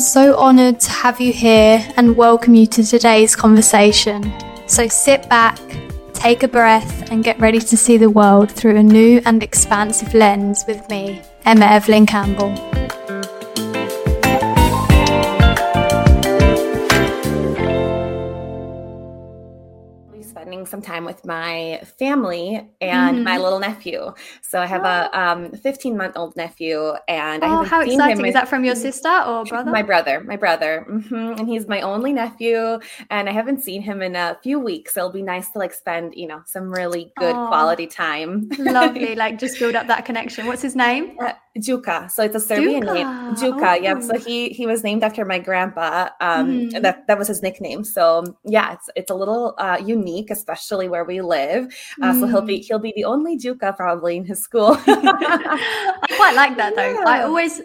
so honoured to have you here and welcome you to today's conversation. So sit back, take a breath, and get ready to see the world through a new and expansive lens with me, Emma Evelyn Campbell. Spending some time with my family and mm-hmm. my little nephew. So I have oh. a um, 15 month old nephew, and oh, how exciting! Is that from your sister or brother? My brother, my brother, mm-hmm. and he's my only nephew, and I haven't seen him in a few weeks. So it'll be nice to like spend, you know, some really good oh, quality time. lovely, like just build up that connection. What's his name? Uh, Juka. So it's a Serbian Juka. name. Juka. Oh. Yep. So he he was named after my grandpa. Um, mm. that that was his nickname. So yeah, it's it's a little uh, unique, especially where we live. Uh, mm. So he'll be mm. he'll be the only Juka probably in his school. I quite like that though. Yeah. I always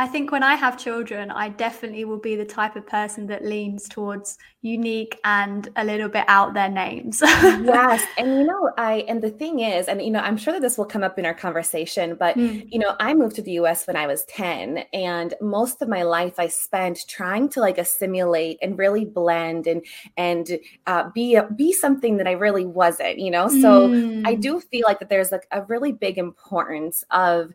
I think when I have children, I definitely will be the type of person that leans towards unique and a little bit out there names. yes. And you know, I and the thing is, and you know, I'm sure that this will come up in our conversation, but mm. you know, I moved to the US when I was 10 and most of my life I spent trying to like assimilate and really blend and and uh, be a, be something that I really wasn't, you know. So mm. I hmm. do feel like that there's like a really big importance of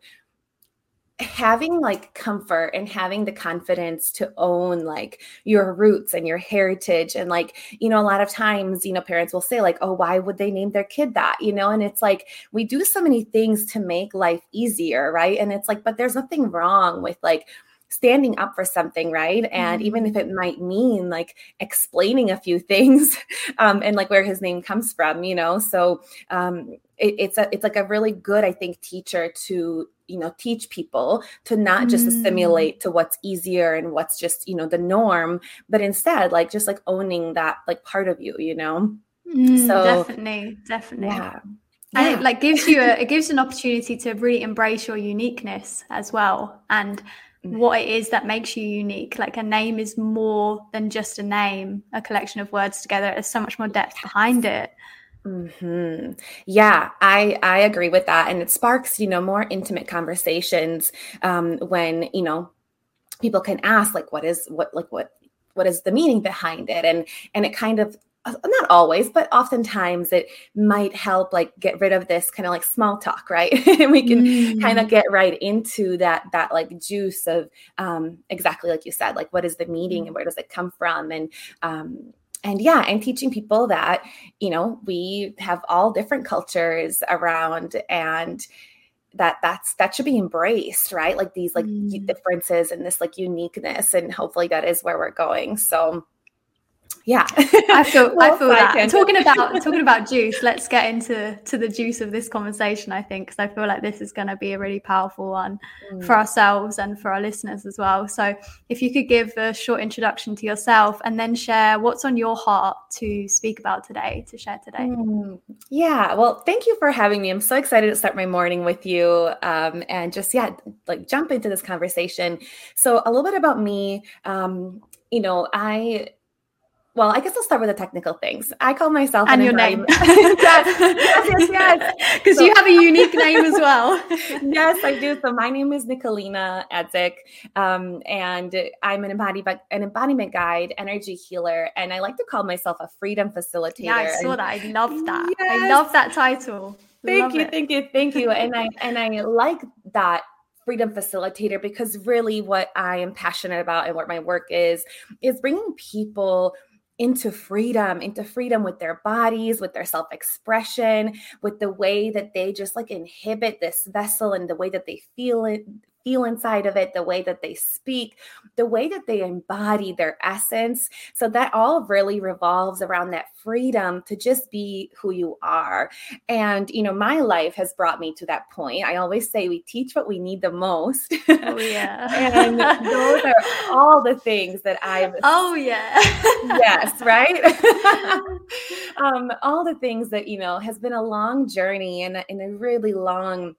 having like comfort and having the confidence to own like your roots and your heritage and like you know a lot of times you know parents will say like oh why would they name their kid that? You know and it's like we do so many things to make life easier right? And it's like but there's nothing wrong with like standing up for something right? And mm-hmm. even if it might mean like explaining a few things um, and like where his name comes from you know? So um, it, it's a it's like a really good i think teacher to you know teach people to not just mm. assimilate to what's easier and what's just you know the norm but instead like just like owning that like part of you you know? Mm, so definitely definitely. Yeah. And yeah. it like gives you a it gives an opportunity to really embrace your uniqueness as well and mm. what it is that makes you unique. Like a name is more than just a name a collection of words together. There's so much more depth behind it hmm Yeah, I I agree with that, and it sparks you know more intimate conversations um, when you know people can ask like what is what like what what is the meaning behind it, and and it kind of uh, not always but oftentimes it might help like get rid of this kind of like small talk right? And we can mm. kind of get right into that that like juice of um exactly like you said like what is the meaning and where does it come from? And um and yeah and teaching people that you know we have all different cultures around and that that's that should be embraced right like these like mm. differences and this like uniqueness and hopefully that is where we're going so yeah. I feel well, i feel that. talking about talking about juice let's get into to the juice of this conversation i think because i feel like this is going to be a really powerful one mm. for ourselves and for our listeners as well. So if you could give a short introduction to yourself and then share what's on your heart to speak about today to share today. Mm. yeah. Well thank you for having me. I'm so excited to start my morning with you um, and just yeah like jump into this conversation. So a little bit about me um, you know i well, I guess I'll start with the technical things. I call myself and your name. yes, yes, yes, Because so, you have a unique name as well. yes, I do. So my name is Nikolina Adzic, um, and I'm an embodiment an embodiment guide, energy healer, and I like to call myself a freedom facilitator. Yeah, I saw that. I love that. Yes. I love that title. Thank love you, it. thank you, thank you. And I and I like that freedom facilitator because really what I am passionate about and what my work is is bringing people into freedom, into freedom with their bodies, with their self expression, with the way that they just like inhibit this vessel and the way that they feel it, feel inside of it, the way that they speak, the way that they embody their essence. So that all really revolves around that freedom to just be who you are. And, you know, my life has brought me to that point. I always say we teach what we need the most. Oh, yeah. and those are all the things that I've. Oh, yeah. yes, right? um, all the things that, you know, has been a long journey and, and a really long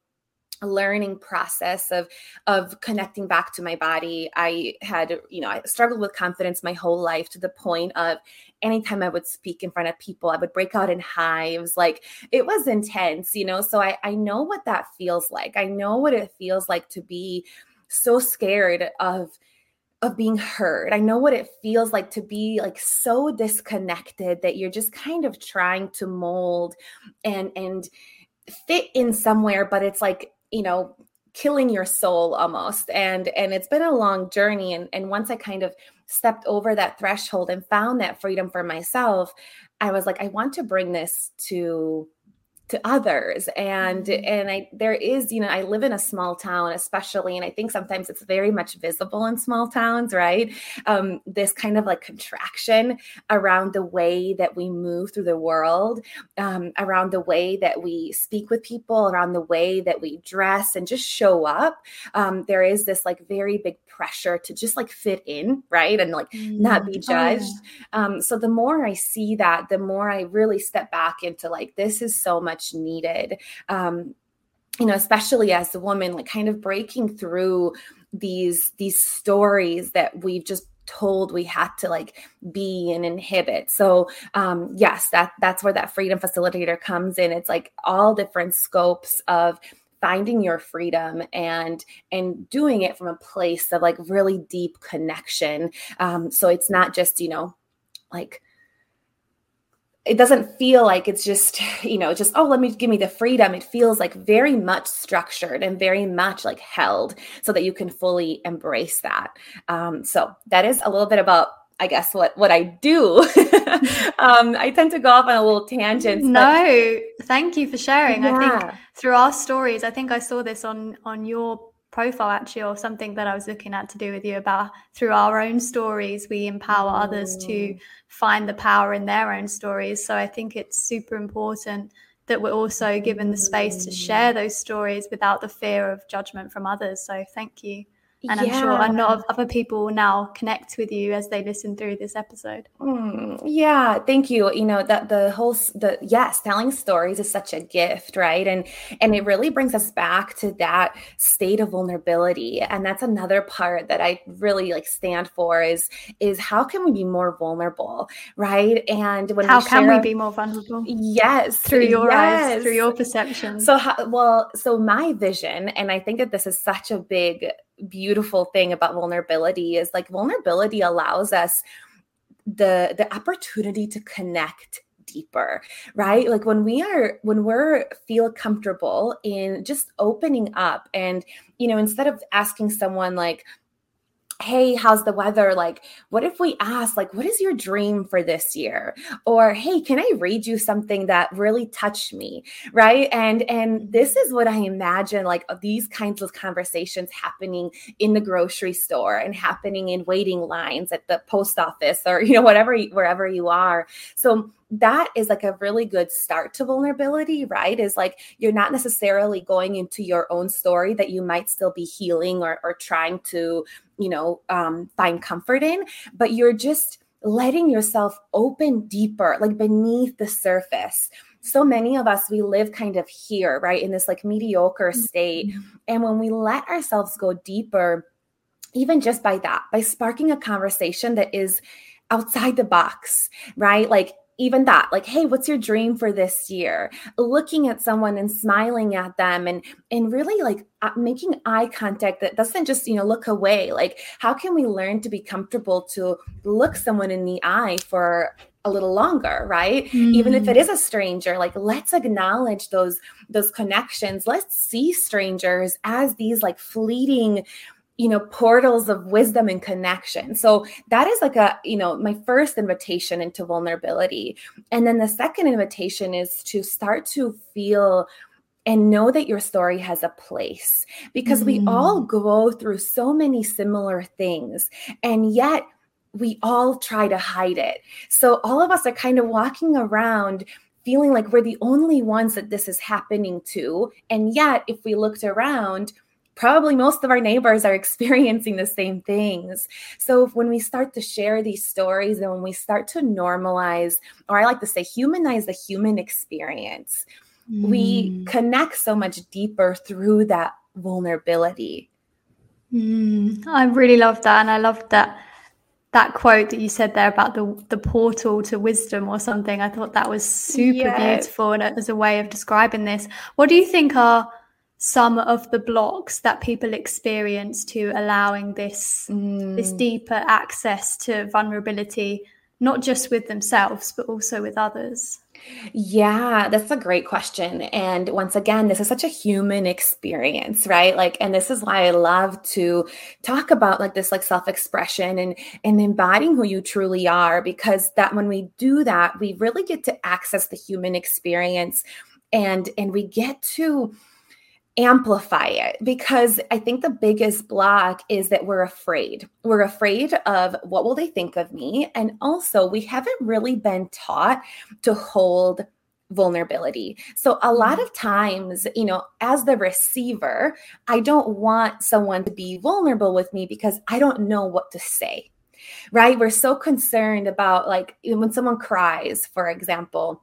learning process of of connecting back to my body. I had you know i struggled with confidence my whole life to the point of anytime i would speak in front of people i would break out in hives. Like it was intense you know? So i i know what that feels like. I know what it feels like to be so scared of of being heard. I know what it feels like to be like so disconnected that you're just kind of trying to mold and and fit in somewhere but it's like, you know, killing your soul almost. And and it's been a long journey and and once I kind of stepped over that threshold and found that freedom for myself, I was like I want to bring this to to others. And mm-hmm. and i there is you know i live in a small town especially and i think sometimes it's very much visible in small towns right? Um, this kind of like contraction around the way that we move through the world um, around the way that we speak with people around the way that we dress and just show up. Um, there is this like very big pressure to just like fit in right and like mm-hmm. not be judged oh, yeah. Um, so the more i see that the more i really step back into like this is so much much needed. Um, you know, especially as a woman, like kind of breaking through these these stories that we've just told we had to like be and inhibit so um yes that that's where that freedom facilitator comes in it's like all different scopes of finding your freedom and and doing it from a place of like really deep connection. Um so it's not just you know like it doesn't feel like it's just you know just oh let me give me the freedom. It feels like very much structured and very much like held so that you can fully embrace that. Um, so that is a little bit about i guess what what i do um, i tend to go off on a little tangent no thank you for sharing yeah. i think through our stories i think i saw this on on your profile actually or something that I was looking at to do with you about through our own stories we empower mm. others to mm. find the power in their own stories so I think it's super important that we're also given the space to share mm. those stories without the fear of judgment from others so thank you and yeah. I'm sure a lot of other people will now connect with you as they listen through this episode. Mm, yeah, thank you. You know that the whole the yes, telling stories is such a gift, right? And and it really brings us back to that state of vulnerability. And that's another part that I really like stand for is is how can we be more vulnerable, right? And when how we can we be more vulnerable? Yes, through your yes. eyes, through your perception. So how, well, so my vision, and I think that this is such a big beautiful thing about vulnerability is like vulnerability allows us the the opportunity to connect deeper right? Like when we are when we're feel comfortable in just opening up and you know instead of asking someone like hey how's the weather? Like what if we ask like what is your dream for this year? Or hey can i read you something that really touched me? Right? And and mm-hmm. this is what i imagine like these kinds of conversations happening in the grocery store and happening in waiting lines at the post office or you know whatever wherever you are. So that is like a really good start to vulnerability, right? Is like you're not necessarily going into your own story that you might still be healing or, or trying to, you know, um, find comfort in, but you're just letting yourself open deeper, like beneath the surface so many of us we live kind of here right in this like mediocre state mm-hmm. and when we let ourselves go deeper even just by that by sparking a conversation that is outside the box right like even that like hey what's your dream for this year looking at someone and smiling at them and and really like uh, making eye contact that doesn't just you know look away like how can we learn to be comfortable to look someone in the eye for a little longer right mm. even if it mm. a stranger like let's acknowledge those those connections let's see strangers as these like fleeting you know portals of wisdom and connection. So that is like a you know my first invitation into vulnerability. And then the second invitation is to start to feel and know that your story has a place. Because mm. we all go through so many similar things and yet we all try to hide it. So all of us are kind of walking around feeling like we're the only ones that this is happening to. And yet if we looked around probably most of our neighbors are experiencing the same things. So when we start to share these stories and when we start to normalize, or I like to say, humanize the human experience, mm. we connect so much deeper through that vulnerability. Mm. I really love that. And I love that that quote that you said there about the the portal to wisdom or something. I thought that was super yes. beautiful and as a way of describing this. What do you think are some of the blocks that people experience to allowing this mm. this deeper access to vulnerability not just with themselves but also with others yeah, that's a great question. And once again, this is such a human experience, right? Like, and this is why I love to talk about like this like self-expression and and embodying who you truly are, because that when we do that, we really get to access the human experience and and we get to amplify it because I think the biggest block is that we're afraid. We're afraid of what will they think of me and also we haven't really been taught to hold vulnerability. So a lot mm. of times, you know, as the receiver, I don't want someone to be vulnerable with me because I don't know what to say. Right? We're so concerned about like when someone cries, for example,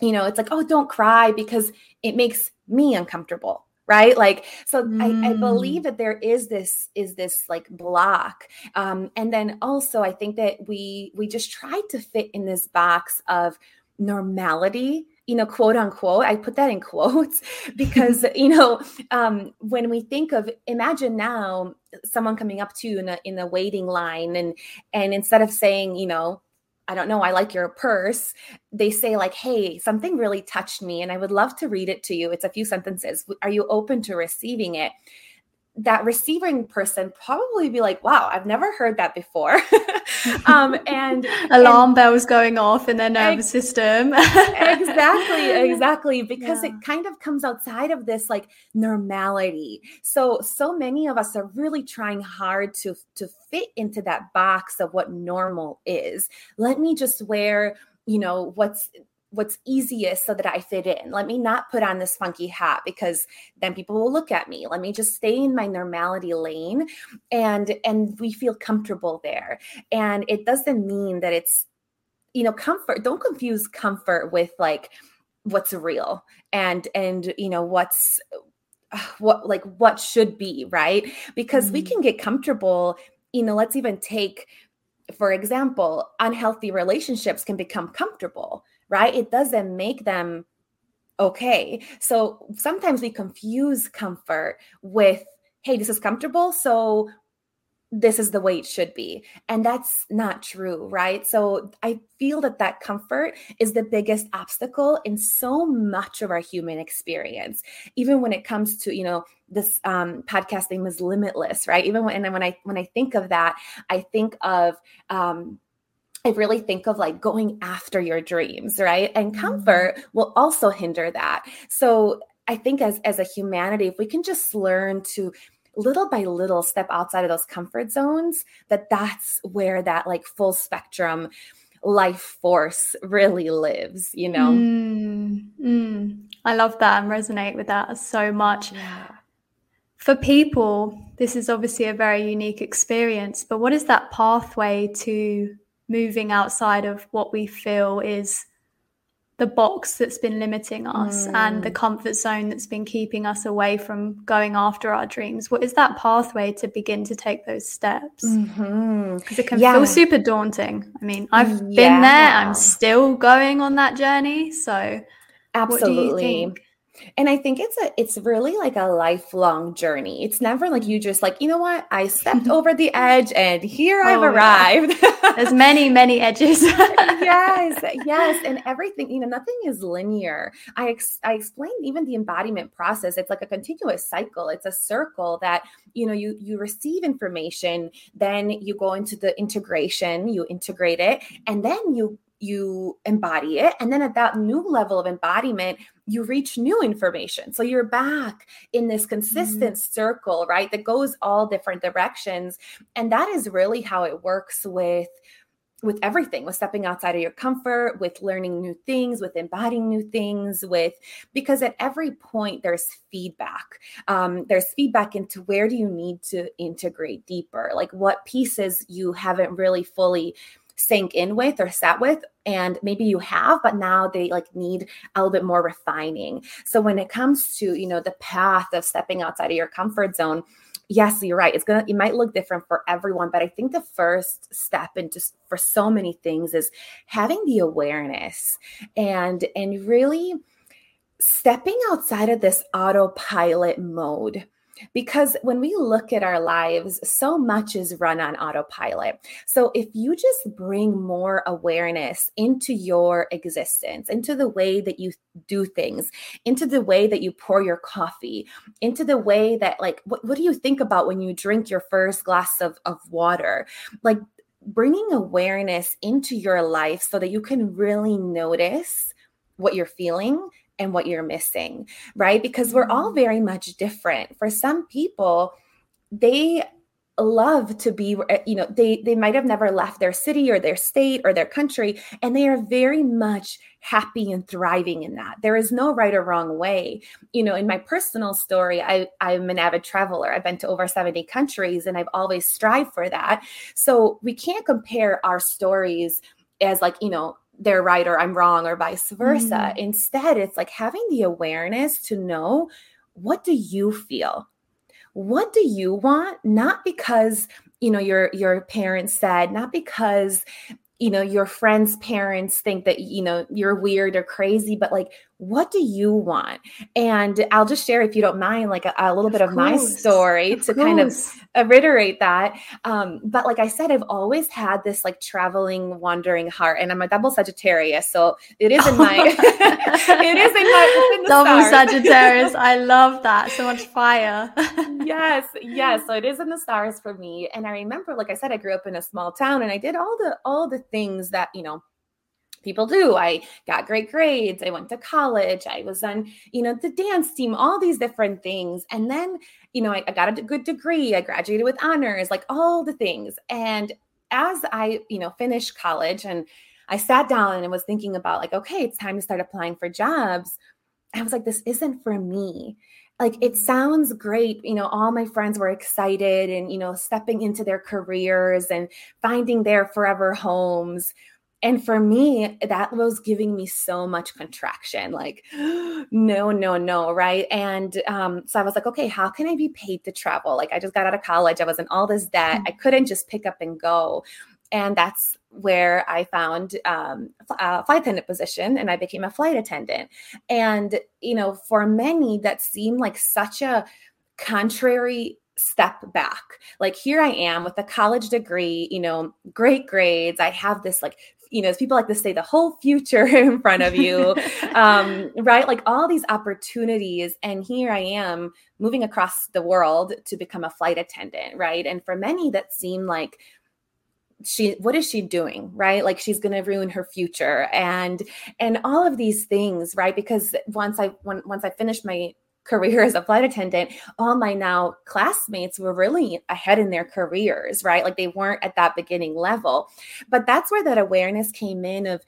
you know, it's like, "Oh, don't cry because it makes me uncomfortable." Right like so mm. I, I, believe mm. that there is this is this like block um and then also i think that we we just try to fit in this box of normality you know quote unquote i put that in quotes because you know um when we think of imagine now someone coming up to you in a in a waiting line and and instead of saying you know I don't know, I like your purse. They say, like, hey, something really touched me and I would love to read it to you. It's a few sentences. Are you open to receiving it? That receiving person probably be like, wow, I've never heard that before. um, and alarm and, bells going off in their nervous ex- system. exactly, exactly. Because yeah. it kind of comes outside of this like normality. So, so many of us are really trying hard to, to fit into that box of what normal is. Let me just wear you know what's what's easiest so that I fit in. Let me not put on this funky hat because then people will look at me. Let me just stay in my normality lane and and we feel comfortable there. And it doesn't mean that it's you know comfort. Don't confuse comfort with like what's real and and you know what's what like what should be, right? Because mm-hmm. we can get comfortable, you know, let's even take for example, unhealthy relationships can become comfortable right? It doesn't make them okay. So sometimes we confuse comfort with, hey, this is comfortable. So this is the way it should be and that's not true right so i feel that that comfort is the biggest obstacle in so much of our human experience even when it comes to you know this um, podcast name is limitless right even when and when i when i think of that i think of um, I really think of like going after your dreams, right? And mm-hmm. comfort mm-hmm. will also hinder that. So I think as as a humanity, if we can just learn to little by little step outside of those comfort zones, that that's where that like full spectrum life force really lives, you know? Mm, mm. I love that and resonate with that so much. Yeah. For people, this is obviously a very unique experience, but what is that pathway to moving outside of what we feel is the box that's been limiting us mm. and the mm. comfort zone that's been keeping us away from going after our dreams what is that pathway to begin to take those steps because mm-hmm. it can yeah. feel super daunting i mean i've yeah. been there i'm still going on that journey so absolutely and i think it's a it's really like a lifelong journey. It's never like you just like you know what? I stepped over the edge and here i've oh, arrived. Yeah. there's many many edges. Yes yes. And everything you know nothing is linear. I ex- i explained even the embodiment process. It's like a continuous cycle. It's a circle that you know you you receive information then you go into the integration you integrate it and then you you embody it and then at that new level of embodiment you reach new information. So you're back in this consistent mm-hmm. circle, right? That goes all different directions. And that is really how it works with with everything with stepping outside of your comfort with learning new things with embodying new things with because at every point there's feedback um, there's feedback into where do you need to integrate deeper like what pieces you haven't really fully sank in with or sat with and maybe you have but now they like need a little bit more refining. So when it comes to you know the path of stepping outside of your comfort zone yes you're right it's gonna it might look different for everyone but i think the first step just for so many things is having the awareness and and really stepping outside of this autopilot mode because when we look at our lives, so much is run on autopilot. So if you just bring more awareness into your existence, into the way that you do things, into the way that you pour your coffee, into the way that, like, what, what do you think about when you drink your first glass of, of water? Like, bringing awareness into your life so that you can really notice what you're feeling and what you're missing, right? Because we're all very much different. For some people, they love to be eh, you know they they might have never left their city or their state or their country and they are very much happy and thriving in that there is no right or wrong way you know in my personal story i i'm an avid traveler i've been to over 70 countries and i've always strived for that so we can't compare our stories as like you know they're right or I'm wrong or vice versa. Mm. Instead, it's like having the awareness to know what do you feel? What do you want? Not because you know your your parents said, not because you know your friends' parents think that you know you're weird or crazy, but like what do you want? And I'll just share, if you don't mind, like a, a little of bit of course. my story of to course. kind of reiterate that. Um, but like I said, I've always had this like traveling, wandering heart, and I'm a double Sagittarius, so it is in my, it is in my in double stars. Sagittarius. I love that so much fire. yes, yes. So it is in the stars for me. And I remember, like I said, I grew up in a small town, and I did all the all the things that you know people do. I got great grades. I went to college. I was on, you know, the dance team, all these different things. And then, you know, I, I got a good degree. I graduated with honors, like all the things. And as I, you know, finished college and I sat down and was thinking about like, okay, it's time to start applying for jobs. I was like, this isn't for me like it mm. sounds great you know all my friends were excited and you know stepping into their careers and finding their forever homes and for me, that was giving me so much contraction like, no, no, no. Right. And um, so I was like, okay, how can I be paid to travel? Like, I just got out of college, I was in all this debt, mm-hmm. I couldn't just pick up and go. And that's where I found um, a flight attendant position and I became a flight attendant. And, you know, for many, that seemed like such a contrary step back. Like here I am with a college degree, you know, great grades. I have this like you know, as people like to say, the whole future in front of you, um, right? Like all these opportunities. And here I am moving across the world to become a flight attendant, right? And for many, that seemed like, she what is she doing right like she's going to ruin her future and and all of these things right because once i when, once i finished my career as a flight attendant, all my now classmates were really ahead in their careers, right? Like they weren't at that beginning level. But that's where that awareness came in of,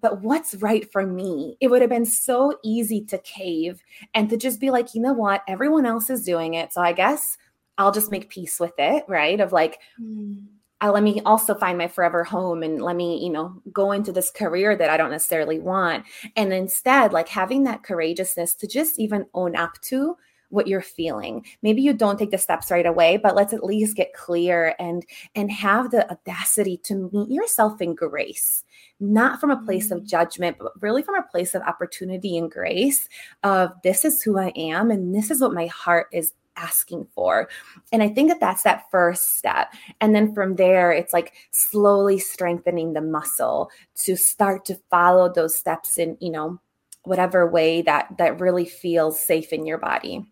but what's right for me? It would have been so easy to cave and to just be like, you know what? Everyone else is doing it. So I guess I'll just make peace with it, right? Of like, mm uh, let me also find my forever home and let me you know go into this career that i don't necessarily want. And instead like having that courageousness to just even own up to what you're feeling. Maybe you don't take the steps right away but let's at least get clear and and have the audacity to meet yourself in grace. Not from a place of mm. judgment but really from a place of opportunity and grace of this is who i am and this is what my heart is asking for. And I think that that's that first step. And then from there, it's like slowly strengthening the muscle to start to follow those steps in, you know, whatever way that that really feels safe in your body.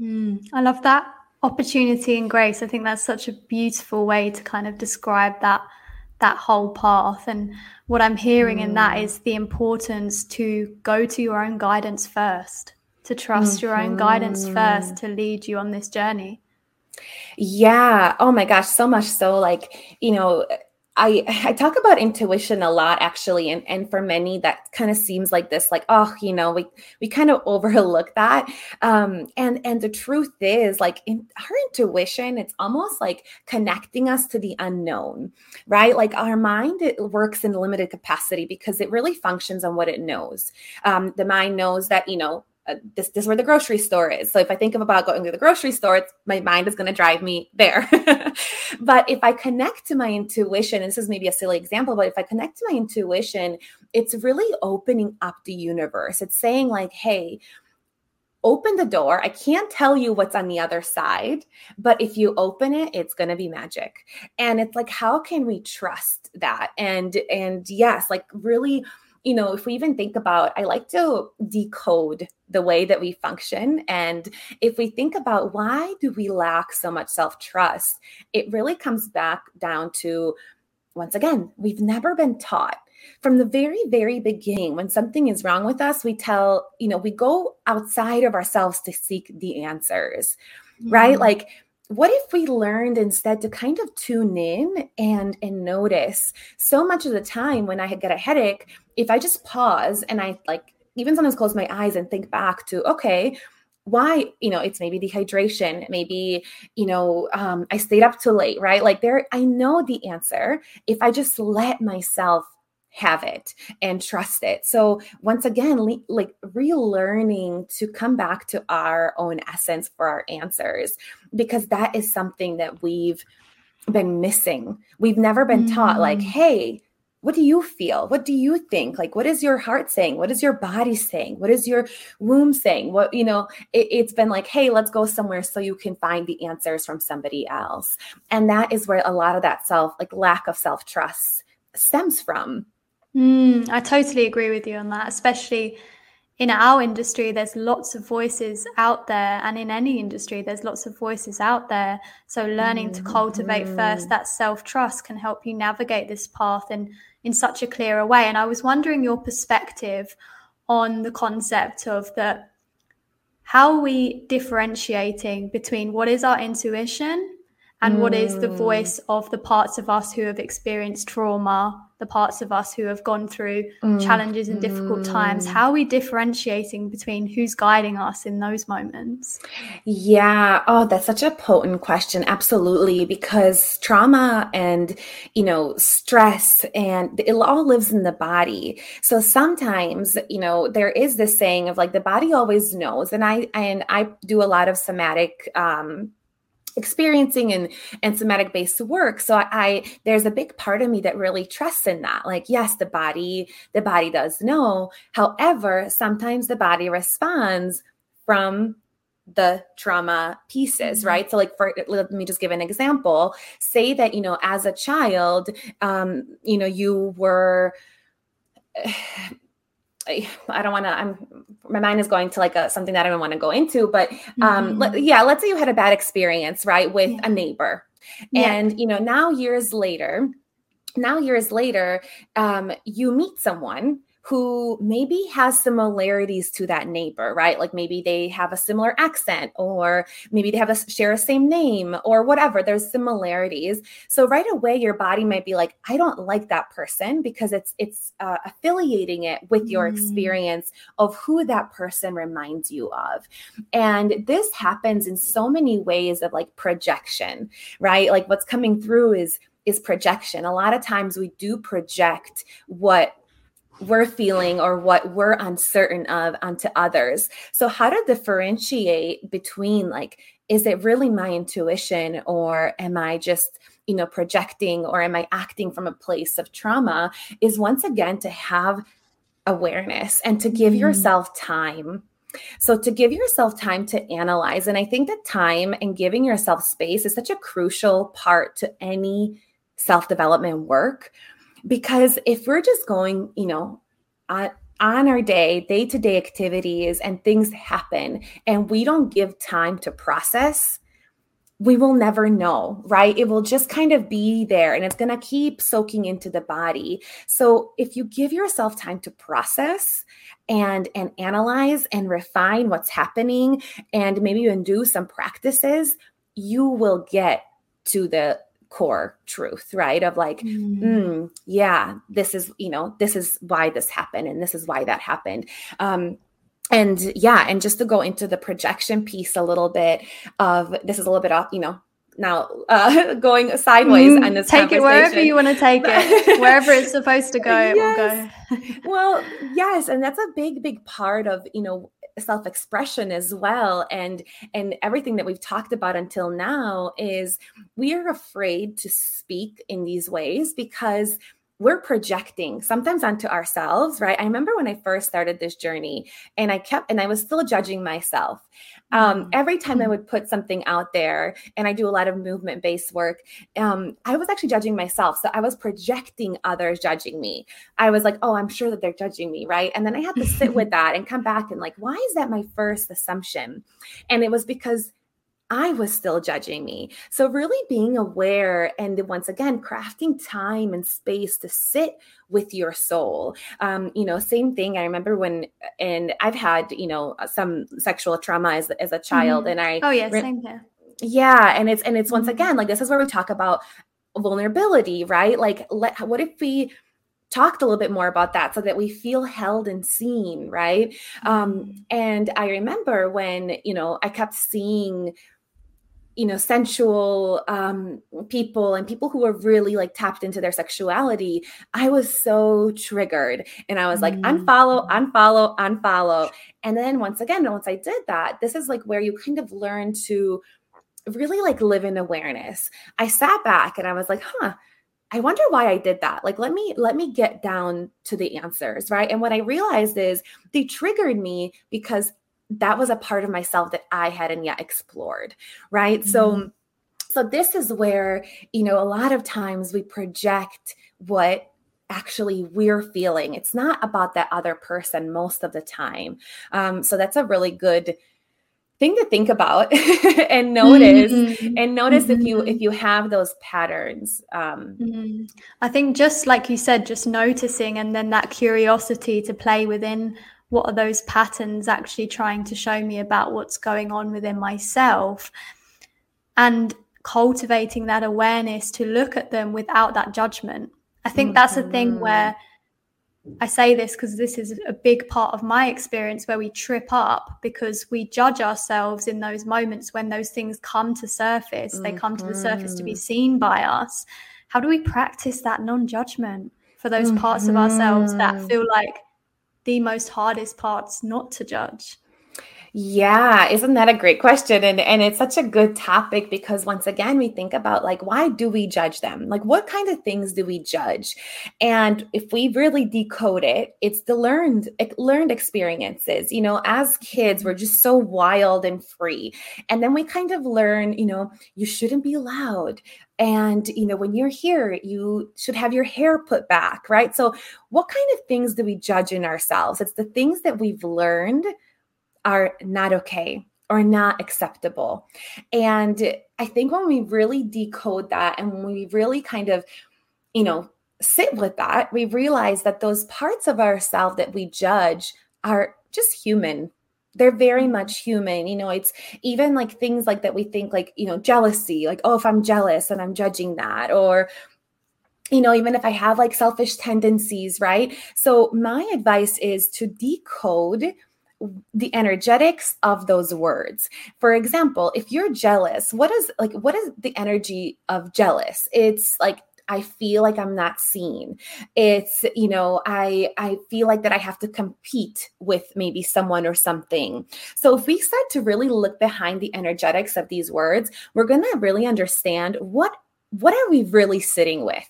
Mm, I love that opportunity and grace. I think that's such a beautiful way to kind of describe that that whole path and what i'm hearing mm. in that mm. the importance to go to your own guidance first to trust mm-hmm. your own guidance first mm-hmm. to lead you on this journey. Yeah. Oh my gosh, so much so like, you know, I I talk about intuition a lot actually and and for many that kind of seems like this like oh you know we we kind of overlook that um and and the truth is like in our intuition it's almost like connecting us to the unknown right like our mind it works in limited capacity because it really functions on what it knows um the mind knows that you know uh, this, this is where the grocery store is. So if I think of about going to the grocery store, my mind is going to drive me there. but if I connect to my intuition, and this is maybe a silly example, but if I connect to my intuition, it's really opening up the universe. It's saying, like, hey, open the door. I can't tell you what's on the other side, but if you open it, it's going to be magic. And it's like how can we trust that? And and yes, like really you know, if we even think about, I like to decode the way that we function. And if we think about why do we lack so much self trust, it really comes back down to, once again, we've never been taught from the very very beginning when something is wrong with us we tell you know we go outside of ourselves to seek the answers mm-hmm. right like what if we learned instead to kind of tune in and and notice so much of the time when i get a headache if i just pause and i like even sometimes close my eyes and think back to okay why you know it's maybe dehydration maybe you know um, i stayed up too late right like there i know the answer if i just let myself have it and trust it. So once again, le- like relearning to come back to our own essence for our answers because that is something that we've been missing. We've never been mm. taught like, mm. "Hey, what do you feel? What do you think? Like, what is your heart saying? What is your body saying? What is your womb saying? What, you know, it, has been like, hey, let's go somewhere so you can find the answers from somebody else. And that is where a lot of that self, like lack of self trust, stems from. Mm, I totally agree with you on that, especially in our industry, there's lots of voices out there, and in any industry, there's lots of voices out there. So, learning mm-hmm. to cultivate first mm-hmm. that self trust can help you navigate this path in, in such a clearer way. And I was wondering your perspective on the concept of that how are we differentiating between what is our intuition and mm. what is the mm. voice of the parts of us who have experienced trauma the parts of us who have gone through mm. challenges and difficult mm. times how are we differentiating between who's guiding us in those moments? Yeah. Oh that's such a potent question. Absolutely. Because trauma and you know stress and it all lives in the body. So sometimes you know there is this saying of like the body always knows. And i and i do a lot of somatic um experiencing and and somatic based work. So I, I, there's a big part of me that really trusts in that. Like yes the body the body does know. However sometimes the body responds from the trauma pieces mm-hmm. right? So like for let me just give an example. Say that you know as a child um you know you were I don't want to. I'm my mind is going to like a, something that I don't want to go into, but um, mm-hmm. let, yeah, let's say you had a bad experience, right, with yeah. a neighbor, yeah. and you know now years later, now years later, um, you meet someone who maybe has similarities to that neighbor, right? Like maybe they have a similar accent or maybe they have a share a same name or whatever. There's similarities. So right away your body might be like, I don't like that person because it's it's uh, affiliating it with your mm. experience of who that person reminds you of. And this happens in so many ways of like projection, right? Like what's coming through is is projection. A lot of times we do project what we're feeling or what we're uncertain of onto others. So, how to differentiate between like, is it really my intuition or am I just, you know, projecting or am I acting from a place of trauma? Is once again to have awareness and to give mm. yourself time. So, to give yourself time to analyze. And I think that time and giving yourself space is such a crucial part to any self development work because if we're just going, you know, on, on our day, day to day activities, and things happen, and we don't give time to process, we will never know, right? It will just kind of be there and it's going to keep soaking into the body. So if you give yourself time to process and and analyze and refine what's happening and maybe even do some practices, you will get to the core truth, right? Of like, mm. Mm, yeah, this is, you know, this is why this happened and this is why that happened. Um, and yeah, and just to go into the projection piece a little bit of this is a little bit off, you know, now uh, going sideways mm, on this take it wherever you want to take it wherever it's supposed to go yes. it will go well yes and that's a big big part of you know self-expression as well. And and everything that we've talked about until now is we are afraid to speak in these ways because we're projecting sometimes onto ourselves, right? I remember when I first started this journey and I kept, and I was still judging myself. Um, mm-hmm. every time I mm-hmm. would put something out there, and I do a lot of movement based work, um, I was actually judging myself. So I was projecting others judging me. I was like, oh, I'm sure that they're judging me, right? And then I had to sit with that and come back and like, why is that my first assumption? And it was because I was still judging me. So, really being aware and once again, crafting time and space to sit with your soul. Um, you know, same thing. I remember when, and I've had, you know, some sexual trauma as, as a child. Mm-hmm. And I, oh, yeah, same here. Yeah. And it's, and it's once mm-hmm. again, like this is where we talk about vulnerability, right? Like, let, what if we, talked a little bit more about that so that we feel held and seen right um mm-hmm. and i remember when you know i kept seeing you know sensual um, people and people who were really like tapped into their sexuality i was so triggered and i was like mm. unfollow unfollow unfollow and then once again once i did that this is like where you kind of learn to really like live in awareness i sat back and i was like huh I wonder why I did that. Like let me let me get down to the answers, right? And what I realized is they triggered me because that was a part of myself that I hadn't yet explored, right? Mm-hmm. So so this is where, you know, a lot of times we project what actually we're feeling. It's not about that other person most of the time. Um, so that's a really good thing to think about and notice mm-hmm. and notice mm-hmm. if you if you have those patterns um mm-hmm. i think just like you said just noticing and then that curiosity to play within what are those patterns actually trying to show me about what's going on within myself and cultivating that awareness to look at them without that judgment i think mm-hmm. that's a thing where i say this because this is a big part of my experience where we trip up because we judge ourselves in those moments when those things come to surface mm-hmm. they come to the surface to be mm-hmm. seen by us how do we practice that non-judgment for those mm-hmm. parts of ourselves that mm-hmm. feel like the most hardest parts not to judge? Yeah, isn't that a great question? And and it's such a good topic because once again we think about like why do we judge them? Like what kind of things do we judge? And if we really decode it, it's the learned learned experiences. You know, as kids we're just so wild and free. And then we kind of learn, you know, you shouldn't be loud and you know when you're here you should have your hair put back right so what kind of things do we judge in ourselves it's the things that we've learned are not okay or not acceptable. And i think when we really decode that and when we really kind of you know sit with that we realize that those parts of ourselves that we judge are just human. They're very mm-hmm. much human. You know it's even like things like that we think like you know jealousy like oh if i'm jealous and i'm judging that or you know even if i have like selfish tendencies right? So my advice is to decode the energetics of those words for example if you're jealous what is like what is the energy of jealous it's like I feel like I'm not seen. It's, you know, I I feel like that I have to compete with maybe someone or something. So if we start to really look behind the energetics of these words, we're going to really understand what what are we really sitting with?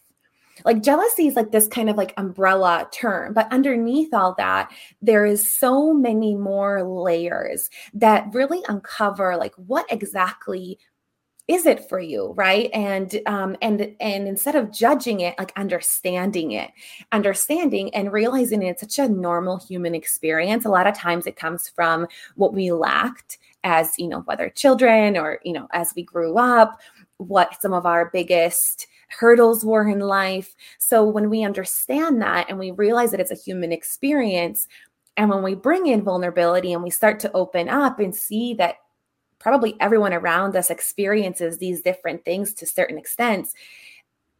Like jealousy is like this kind of like umbrella term, but underneath all that, there is so many more layers that really uncover like what exactly is it for you right? And um and and instead of judging it like understanding it understanding and realizing it's such a normal human experience a lot of times it comes from what we lacked as you know whether children or you know as we grew up what some of our biggest hurdles were in life so when we understand that and we realize that it's a human experience and when we bring in vulnerability and we start to open up and see that probably everyone around us experiences these different things to certain extents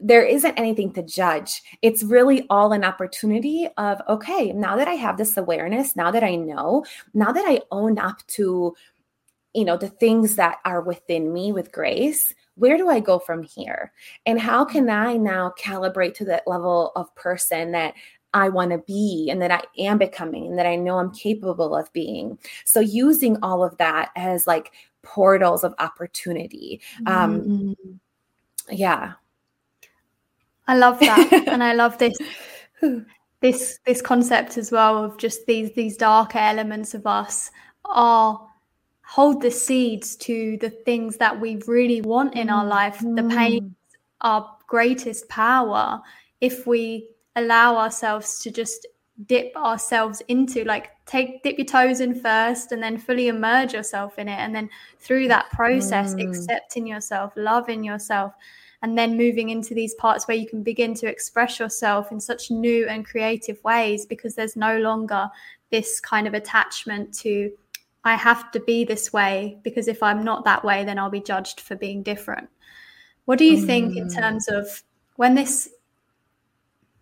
there isn't anything to judge. It's really all an opportunity of, okay, now that I have this awareness, now that I know, now that I own up to, you know, the things that are within me with grace, where do I go from here? And how can I now calibrate to that level of person that I want to be and that I am becoming and that I know I'm capable of being. So using all of that as like portals of opportunity. Um mm-hmm. yeah. I love that. and I love this this this concept as well of just these these darker elements of us are hold the seeds to the things that we really want in our life. The mm-hmm. pain our greatest power if we allow ourselves to just dip ourselves into like take dip your toes in first and then fully immerse yourself in it and then through that process mm. accepting yourself loving yourself and then moving into these parts where you can begin to express yourself in such new and creative ways because there's no longer this kind of attachment to I have to be this way because if I'm not that way then I'll be judged for being different. What do you mm. think in mm. terms of when this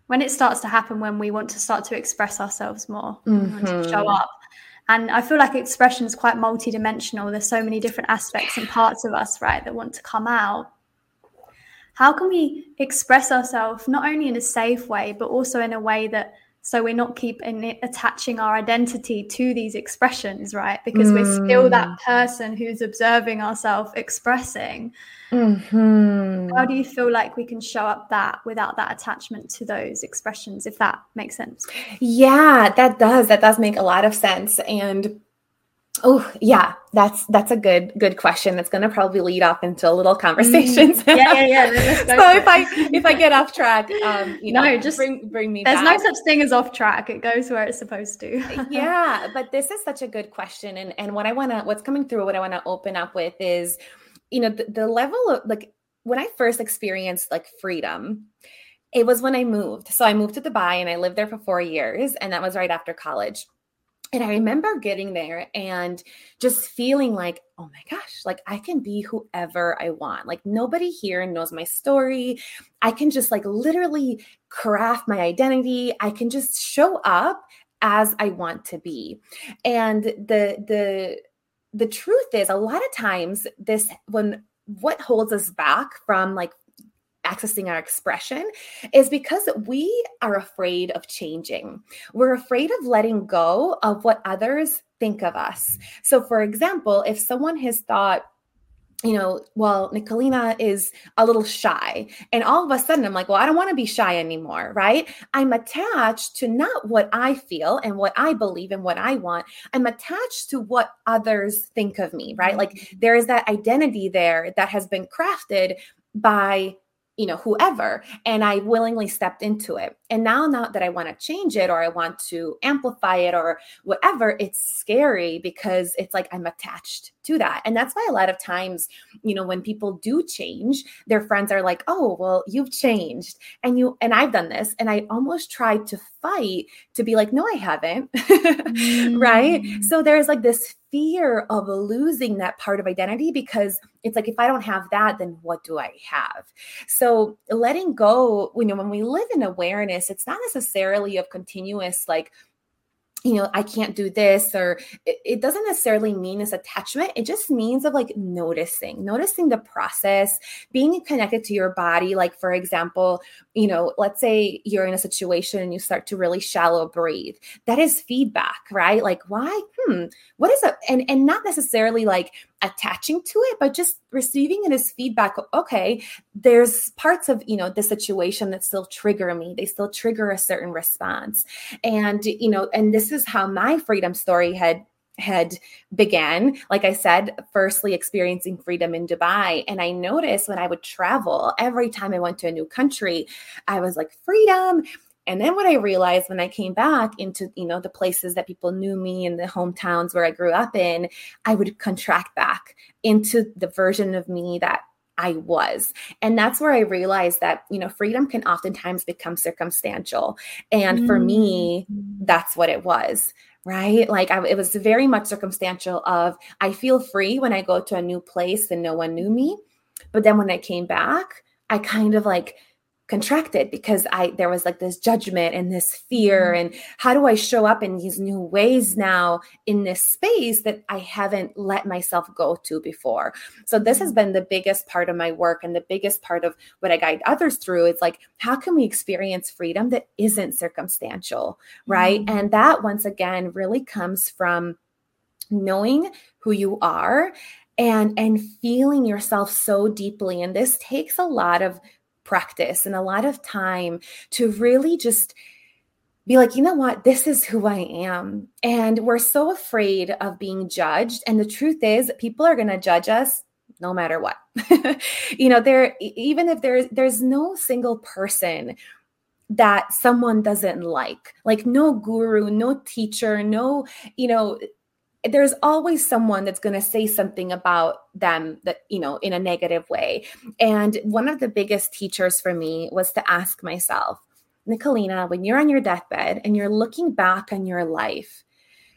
when it starts to happen when we want to start to express ourselves more mm-hmm. to show up and i feel like expression is quite multidimensional there's so many different aspects and parts of us right that want to come out how can we express ourselves not only in a safe way but also in a way that so we're not keeping attaching our identity to these expressions right because mm. we're still that mm. person who's observing ourselves expressing mm-hmm. how do you feel like we can show up that without that attachment to those expressions if that makes sense yeah that does that does make a lot of sense and Oh yeah, that's that's a good good question. That's going to probably lead off into a little conversations. Mm, yeah, yeah, yeah. so if I if I get off track, um, you know, no, just bring bring me. There's back. no such thing as off track. It goes where it's supposed to. yeah, but this is such a good question, and and what I want to what's coming through, what I want to open up with is, you know, the, the level of like when I first experienced like freedom. It was when I moved. So I moved to Dubai and I lived there for four years, and that was right after college and I remember getting there and just feeling like, oh my gosh, like I can be whoever I want. Like nobody here knows my story. I can just like literally craft my identity. I can just show up as I want to be. And the the the truth is a lot of times this when what holds us back from like accessing our expression is because we are afraid of changing. We're afraid of letting go of what others think of us. So, for example, if someone has thought, you know, well, Nikolina is a little shy. And all of a sudden, I'm like, well, I don't want to be shy anymore, right? I'm attached to not what I feel and what I believe and what I want. I'm attached to what others think of me, right? Like mm-hmm. there is that identity there that has been crafted by you know whoever and i willingly stepped into it. And now not that i want to change it or i want to amplify it or whatever it's scary because it's like i'm attached to that. And that's why a lot of times you know when people do change their friends are like oh well you've changed and you and i've done this. And i almost tried to fight to be like no i haven't. Mm. right so there's like this fear of losing that part of identity because it's like if I don't have that, then what do I have? So letting go, you know, when we live in awareness, it's not necessarily of continuous like you know i can't do this or it, it, doesn't necessarily mean this attachment it just means of like noticing noticing the process being connected to your body like for example you know let's say you're in a situation and you start to really shallow breathe that is feedback right? Like why? Hmm what is it and and not necessarily like attaching to it but just receiving it as feedback okay there's parts of you know the situation that still trigger me. They still trigger a certain response. And you know and this is how my freedom story had had began. Like i said firstly experiencing freedom in dubai. And i noticed when i would travel every time i went to a new country i was like freedom and then what I realized when I came back into, you know, the places that people knew me and the hometowns where I grew up in, I would contract back into the version of me that I was. And that's where I realized that, you know, freedom can oftentimes become circumstantial. And for me, mm. that's what it was right like I, it was very much circumstantial of i feel free when i go to a new place and no one knew me but then when i came back i kind of like contracted because I there was like this judgment and this fear mm-hmm. and how do I show up in these new ways now in this space that I haven't let myself go to before. So this has mm-hmm. been the biggest part of my work and the biggest part of what I guide others through is like how can we experience freedom that isn't circumstantial, right? Mm-hmm. And that once again really comes from knowing who you are and and feeling yourself so deeply and this takes a lot of practice and a lot of time to really just be like, you know what, this is who I am. And we're so afraid of being judged. And the truth is, people are going to judge us no matter what. you know, there, even if there's, there's no single person that someone doesn't like, like no guru, no teacher, no, you know, there's always someone that's going to say something about them that you know in a negative way. And one of the biggest teachers for me was to ask myself nikolina when you're on your deathbed and you're looking back on your life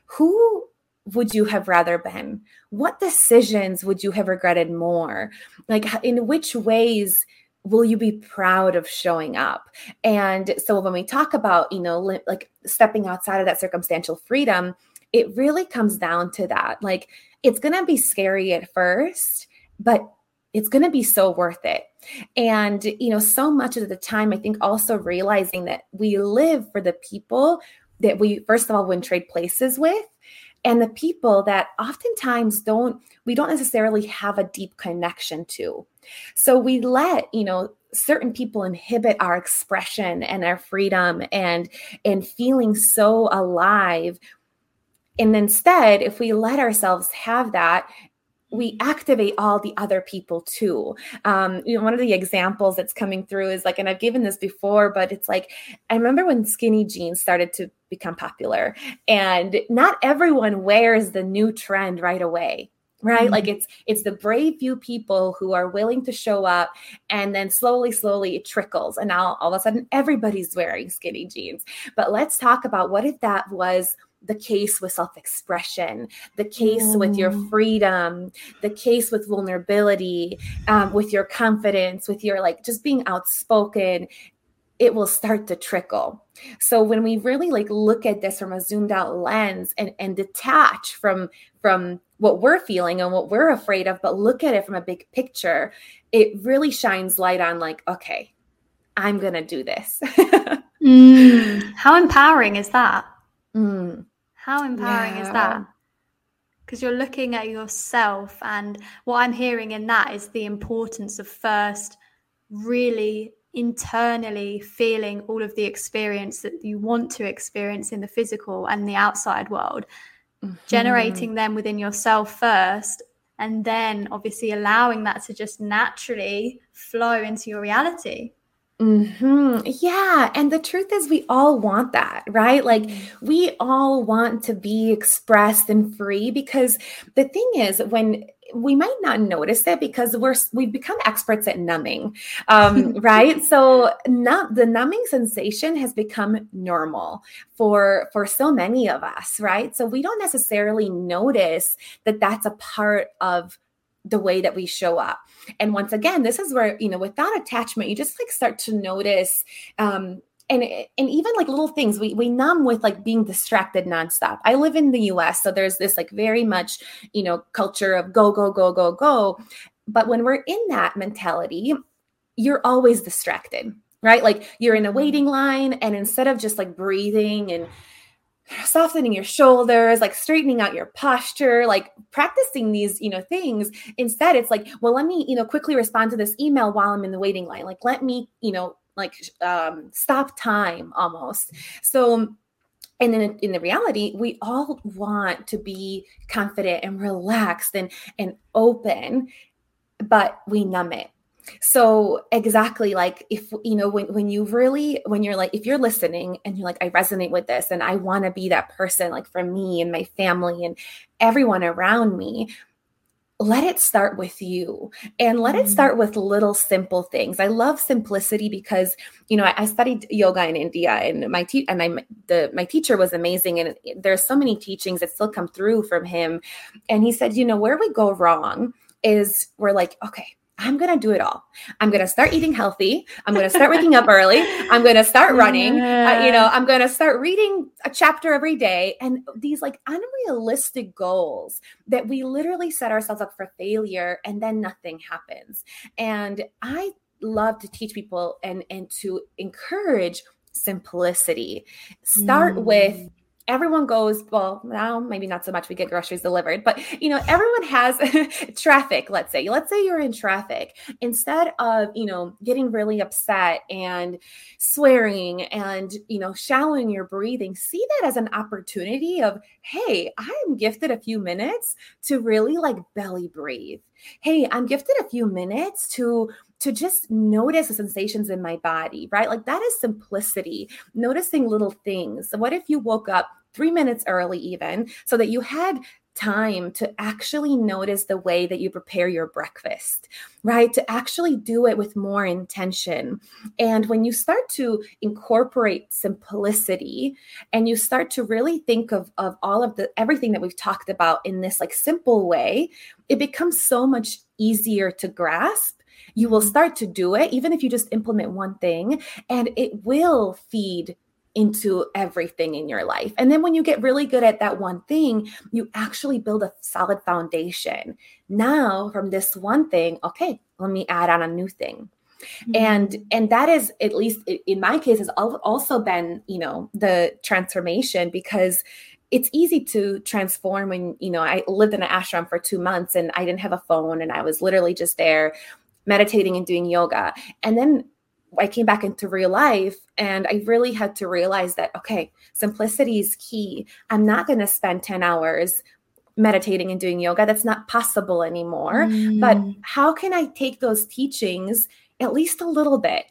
who would you have rather been? What decisions would you have regretted more? Like in which ways will you be proud of showing up? And so when we talk about you know like stepping outside of that circumstantial freedom it really comes down to that. Like it's going to be scary at first, but it's going to be so worth it. And, you know, so much of the time, I think also realizing that we live for the people that we, first of all, wouldn't trade places with. And the people that oftentimes don't, we don't necessarily have a deep connection to. So we let, you know, certain people inhibit our expression and our freedom and and feeling so alive and instead, if we let ourselves have that, we activate all the other people too. Um, you know, one of the examples that's coming through is like, and I've given this before, but it's like, I remember when skinny jeans started to become popular, and not everyone wears the new trend right away right mm-hmm. like it's it's the brave few people who are willing to show up and then slowly slowly it trickles and now all of a sudden everybody's wearing skinny jeans but let's talk about what if that was the case with self expression, the case mm. with your mm. freedom, the case with vulnerability, um, with your confidence, with your like just being outspoken, it will start to trickle. So when we really like look at this from a zoomed out lens and and detach from from what we're feeling and what we're afraid of, but look at it from a big picture, it really shines light on like, okay, I'm gonna do this. mm. How empowering is that? Mm. How empowering yeah. is that? Because you're looking at yourself, and what I'm hearing in that is the importance of first really internally feeling all of the experience that you want to experience in the physical and the outside world, mm-hmm. generating them within yourself first, and then obviously allowing that to just naturally flow into your reality. Mm-hmm. Yeah. And the truth is, we all want that, right? Like, mm-hmm. we all want to be expressed and free because the thing is, when we might not notice it because we're we've become experts at numbing um, right so num- the numbing sensation has become normal for for so many of us right so we don't necessarily notice that that's a part of the way that we show up. And once again, this is where, you know, without attachment, you just like start to notice um and and even like little things we we numb with like being distracted nonstop. I live in the US, so there's this like very much, you know, culture of go go go go go. But when we're in that mentality, you're always distracted, right? Like you're in a waiting line and instead of just like breathing and softening your shoulders like straightening out your posture like practicing these you know things. Instead it's like well let me you know quickly respond to this email while i'm in the waiting line. Like let me you know like um stop time almost. So and then in the reality we all want to be confident and relaxed and and open but we numb it so exactly like if you know when when you really when you're like if you're listening and you're like I resonate with this and I want to be that person like for me and my family and everyone around me let it start with you and let it mm-hmm. start with little simple things. I love simplicity because you know I, I studied yoga in India and my te- and I the my teacher was amazing and there's so many teachings that still come through from him and he said you know where we go wrong is we're like okay I'm going to do it all. I'm going to start eating healthy. I'm going to start waking up early. I'm going to start running. Yeah. Uh, you know, I'm going to start reading a chapter every day. And these like unrealistic goals that we literally set ourselves up for failure and then nothing happens. And I love to teach people and and to encourage simplicity. Start mm. with everyone goes well now maybe not so much we get groceries delivered but you know everyone has traffic let's say let's say you're in traffic instead of you know getting really upset and swearing and you know shallowing your breathing see that as an opportunity of hey i'm gifted a few minutes to really like belly breathe hey i'm gifted a few minutes to to just notice the sensations in my body, right? Like that is simplicity, noticing little things. What if you woke up three minutes early, even so that you had time to actually notice the way that you prepare your breakfast, right? To actually do it with more intention. And when you start to incorporate simplicity and you start to really think of, of all of the everything that we've talked about in this like simple way, it becomes so much easier to grasp you will start to do it even if you just implement one thing and it will feed into everything in your life. And then when you get really good at that one thing, you actually build a solid foundation. Now, from this one thing, okay, let me add on a new thing. Mm-hmm. And and that is at least in my case has also been, you know, the transformation because it's easy to transform when, you know, I lived in an ashram for 2 months and I didn't have a phone and I was literally just there meditating and doing yoga. And then I came back into real life and I really had to realize that, okay, simplicity is key. I'm not going to spend 10 hours meditating and doing yoga. That's not possible anymore. Mm. But how can I take those teachings at least a little bit?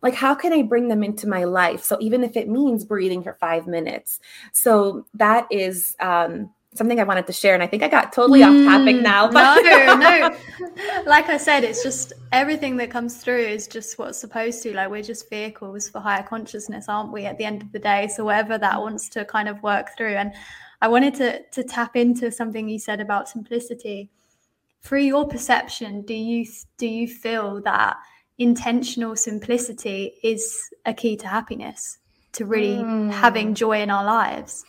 Like, how can I bring them into my life? So, even if it means breathing for five minutes. So, that is, um, something I wanted to share, and I think I got totally mm, off topic mm, now. But no, no. Like I said, it's just everything that comes through is just what's supposed to. Like we're just vehicles for higher consciousness, aren't we? At the end of the day, so whatever that wants to kind of work through. And I wanted to to tap into something you said about simplicity. Through your perception, do you do you feel that intentional simplicity is a key to happiness, to really mm. having joy in our lives?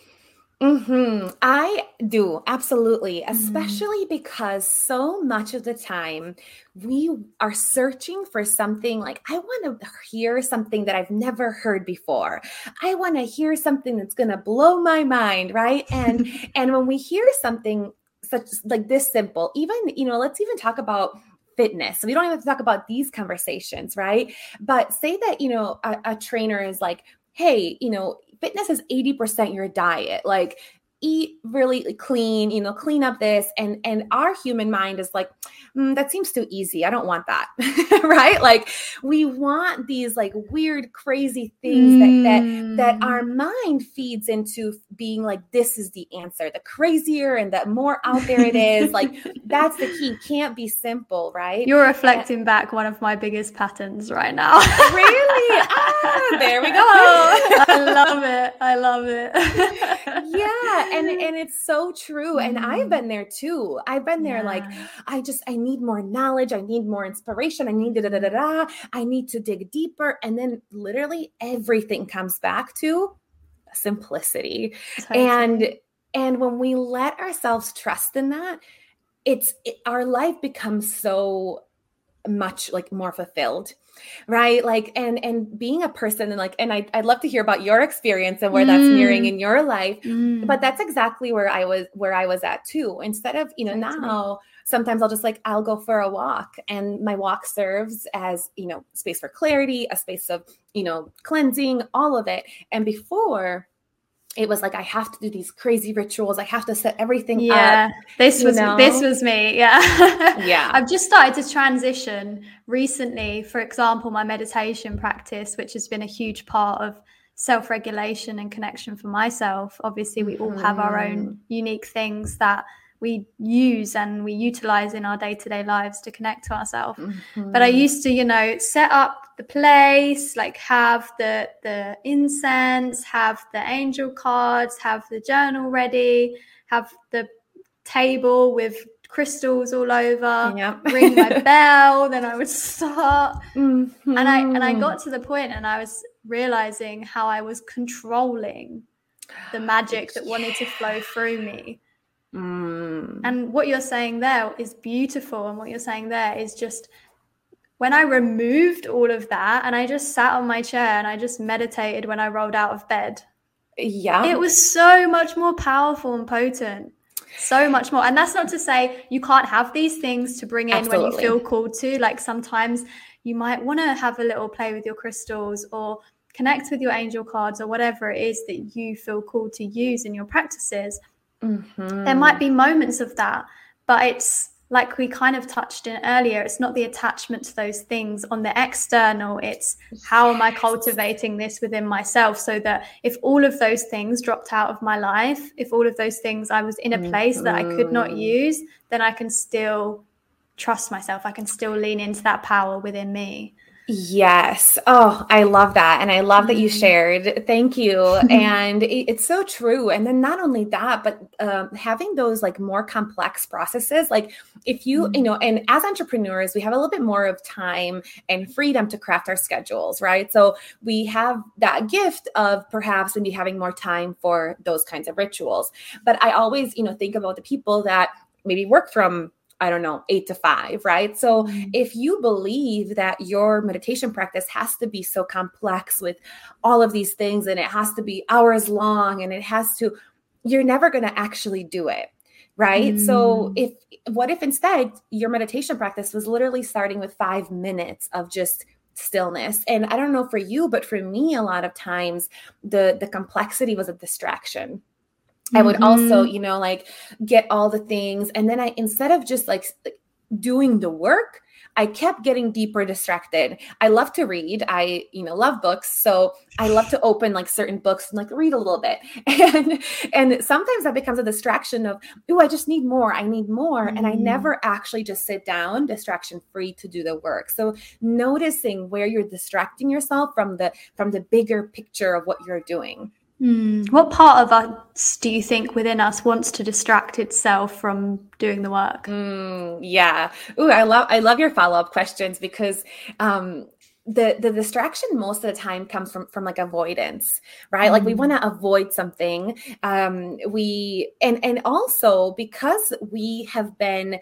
Mm-hmm. I do absolutely, mm-hmm. especially because so much of the time we are searching for something like I want to hear something that I've never heard before. I want to hear something that's going to blow my mind, right? And and when we hear something such like this simple, even you know, let's even talk about fitness. So we don't even have to talk about these conversations, right? But say that you know a, a trainer is like, hey, you know, fitness is 80% your diet. Like eat really clean, you know, clean up this. And and our human mind is like, mm, that seems too easy. I don't want that. right? Like we want these like weird, crazy things mm. that that that our mm. mind feeds into being like, this is the answer. The crazier and the more out there it is, like that's the key. Can't be simple, right? You're reflecting yeah. back one of my biggest patterns right now. really? Ah, there we go. I love it. I love it. yeah and and it's so true and i've mm-hmm. been there too. I've been there yeah. like i just i need more knowledge i need more inspiration i need da da da da i need to dig deeper and then literally everything comes back to simplicity. And and when we let ourselves trust in that it's it, our life becomes so much like more fulfilled right like and and being a person and like and I, i'd love to hear about your experience and where mm. that's mirroring in your life mm. but that's exactly where i was where i was at too instead of you know that's now sometimes i'll just like i'll go for a walk and my walk serves as you know space for clarity a space of you know cleansing all of it and before it was like I have to do these crazy rituals. I have to set everything up. yeah, up. This was know? this was me. Yeah. yeah. I've just started to transition recently, for example, my meditation practice, which has been a huge part of self-regulation and connection for myself. Obviously, we all have our own mm-hmm. unique things that we use and we utilize in our day-to-day lives to connect to ourselves mm-hmm. but i used to you know set up the place like have the the incense have the angel cards have the journal ready have the table with crystals all over, yep. ring my bell, then I would start. Mm-hmm. And I and I got to the point and I was realizing how I was controlling the magic that wanted to flow through me. Mm. And what you're saying there is beautiful. And what you're saying there is just when I removed all of that and I just sat on my chair and I just meditated when I rolled out of bed. Yeah. It was so much more powerful and potent. So much more. And that's not to say you can't have these things to bring in Absolutely. when you feel called to. Like sometimes you might want to have a little play with your crystals or connect with your angel cards or whatever it is that you feel called to use in your practices. Mm-hmm. There might be moments of that, but it's like we kind of touched in earlier, it's not the attachment to those things on the external. It's how am I cultivating this within myself so that if all of those things dropped out of my life, if all of those things I was in a place mm-hmm. that I could not mm-hmm. use, then I can still trust myself. I can still lean into that power within me. Yes. Oh, I love that. And I love that you mm-hmm. shared. Thank you. and it, it's so true. And then not only that, but um, having those like more complex processes, like if you, mm-hmm. you know, and as entrepreneurs, we have a little bit more of time and freedom to craft our schedules, right? So we have that gift of perhaps maybe having more time for those kinds of rituals. But I always, you know, think about the people that maybe work from I don't know, eight to five, right? So mm-hmm. if you believe that your meditation practice has to be so complex with all of these things and it has to be hours long and it has to, you're never going to actually do it. Right. Mm. So if what if instead your meditation practice was literally starting with five minutes of just stillness and i don't know for you but for me a lot of times the the complexity was a distraction I would mm-hmm. also, you know, like get all the things. And then I, instead of just like doing the work, I kept getting deeper distracted. I love to read. I, you know, love books. So I love to open like certain books and like read a little bit. And and sometimes that becomes a distraction of, oh, I just need more. I need more. Mm. And I mm-hmm. never actually just sit down distraction free to do the work. So noticing where you're distracting yourself from the from the bigger picture of what you're doing. Mm. What part of us do you think within us wants to distract itself from doing the work? Mm, yeah. Ooh, I love I love your follow up questions because um, the the distraction most of the time comes from from like avoidance right mm. like we mm. want to avoid something um we and and also because we have been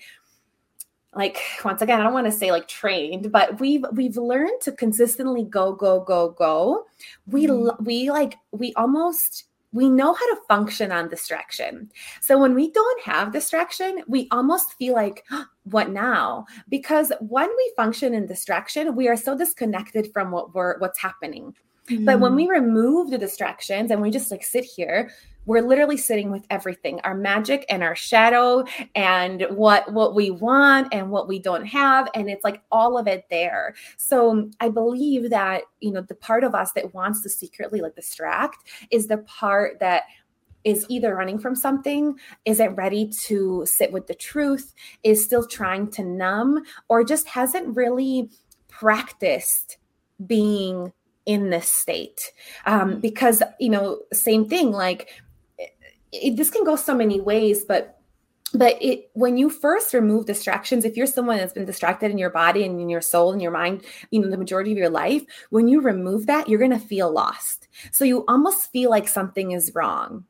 like once again i don't want to say like trained but we've we've learned to consistently go go go go we mm-hmm. we like we almost we know how to function on distraction so when we don't have distraction we almost feel like what now because when we function in distraction we are so disconnected from what we're what's happening mm-hmm. but when we mm. remove the distractions and we just like sit here we're literally sitting with everything our magic and our shadow and what what we want and what we don't have and it's like all of it there so i believe that you know the part of us that wants to secretly like distract is the part that is either running from something, isn't ready to sit with the truth, is still trying to numb, or just hasn't really practiced being in this state. Um, because, you know, same thing, like it, this can go so many ways, but but it when you first remove distractions if you're someone that's been distracted in your body and in your soul and your mind you know the majority of your life when you remove that you're going to feel lost so you almost feel like something is wrong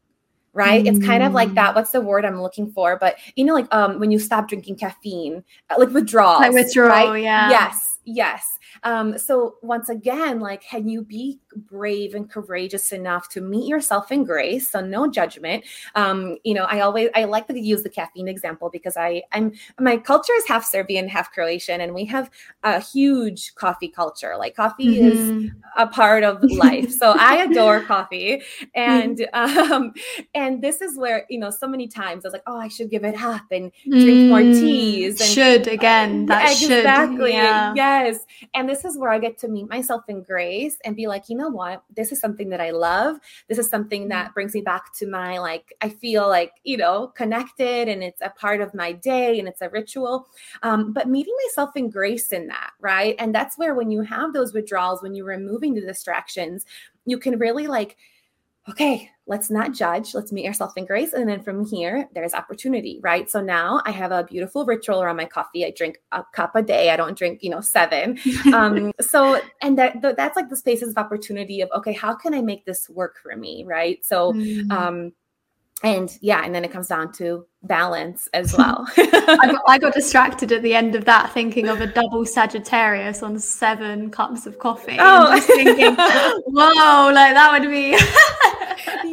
right mm. it's kind of like that mm. what's the word i'm looking for but you know like um when you stop drinking caffeine uh, like withdrawal like withdrawal right? yeah yes yes um, so once again, like, can you be brave and courageous enough to meet yourself in grace? So no judgment. Um, you know, I always I like to use the caffeine example because I I'm my culture is half Serbian, half Croatian, and we have a huge coffee culture. Like coffee mm-hmm. is a part of life. so I adore coffee, and um, and this is where you know so many times I was like, oh, I should give it up and drink mm, more teas. And, should again. That exactly. should. Exactly. Yeah. Yes. And this is where I get to meet myself in grace and be like, you know what? This is something that I love. This is something that mm-hmm. brings me back to my, like, I feel like, you know, connected and it's a part of my day and it's a ritual. Um, but meeting myself in grace in that, right? And that's where when you have those withdrawals, when you're removing the distractions, you can really like, okay, let's not judge let's meet ourselves in grace and then from here there's opportunity right? So now i have a beautiful ritual around my coffee. I drink a cup a day. I don't drink you know seven. Um so and that that's like the spaces of opportunity of okay how can i make this work for me right? So mm-hmm. um and yeah and then it comes down to balance as well I, got, I, got, distracted at the end of that thinking of a double sagittarius on seven cups of coffee oh thinking whoa like that would be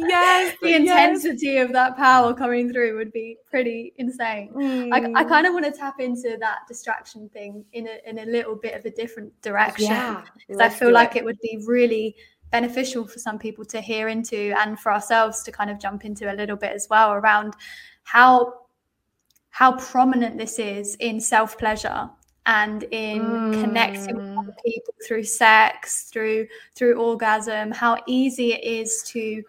yes the intensity yes. of that power coming through would be pretty insane mm. i, I kind of want to tap into that distraction thing in a, in a little bit of a different direction because yeah, i feel like it. it would be really beneficial for some people to hear into and for ourselves to kind of jump into a little bit as well around how how prominent this is in self pleasure and in mm. connecting with other people through sex through through orgasm how easy it is to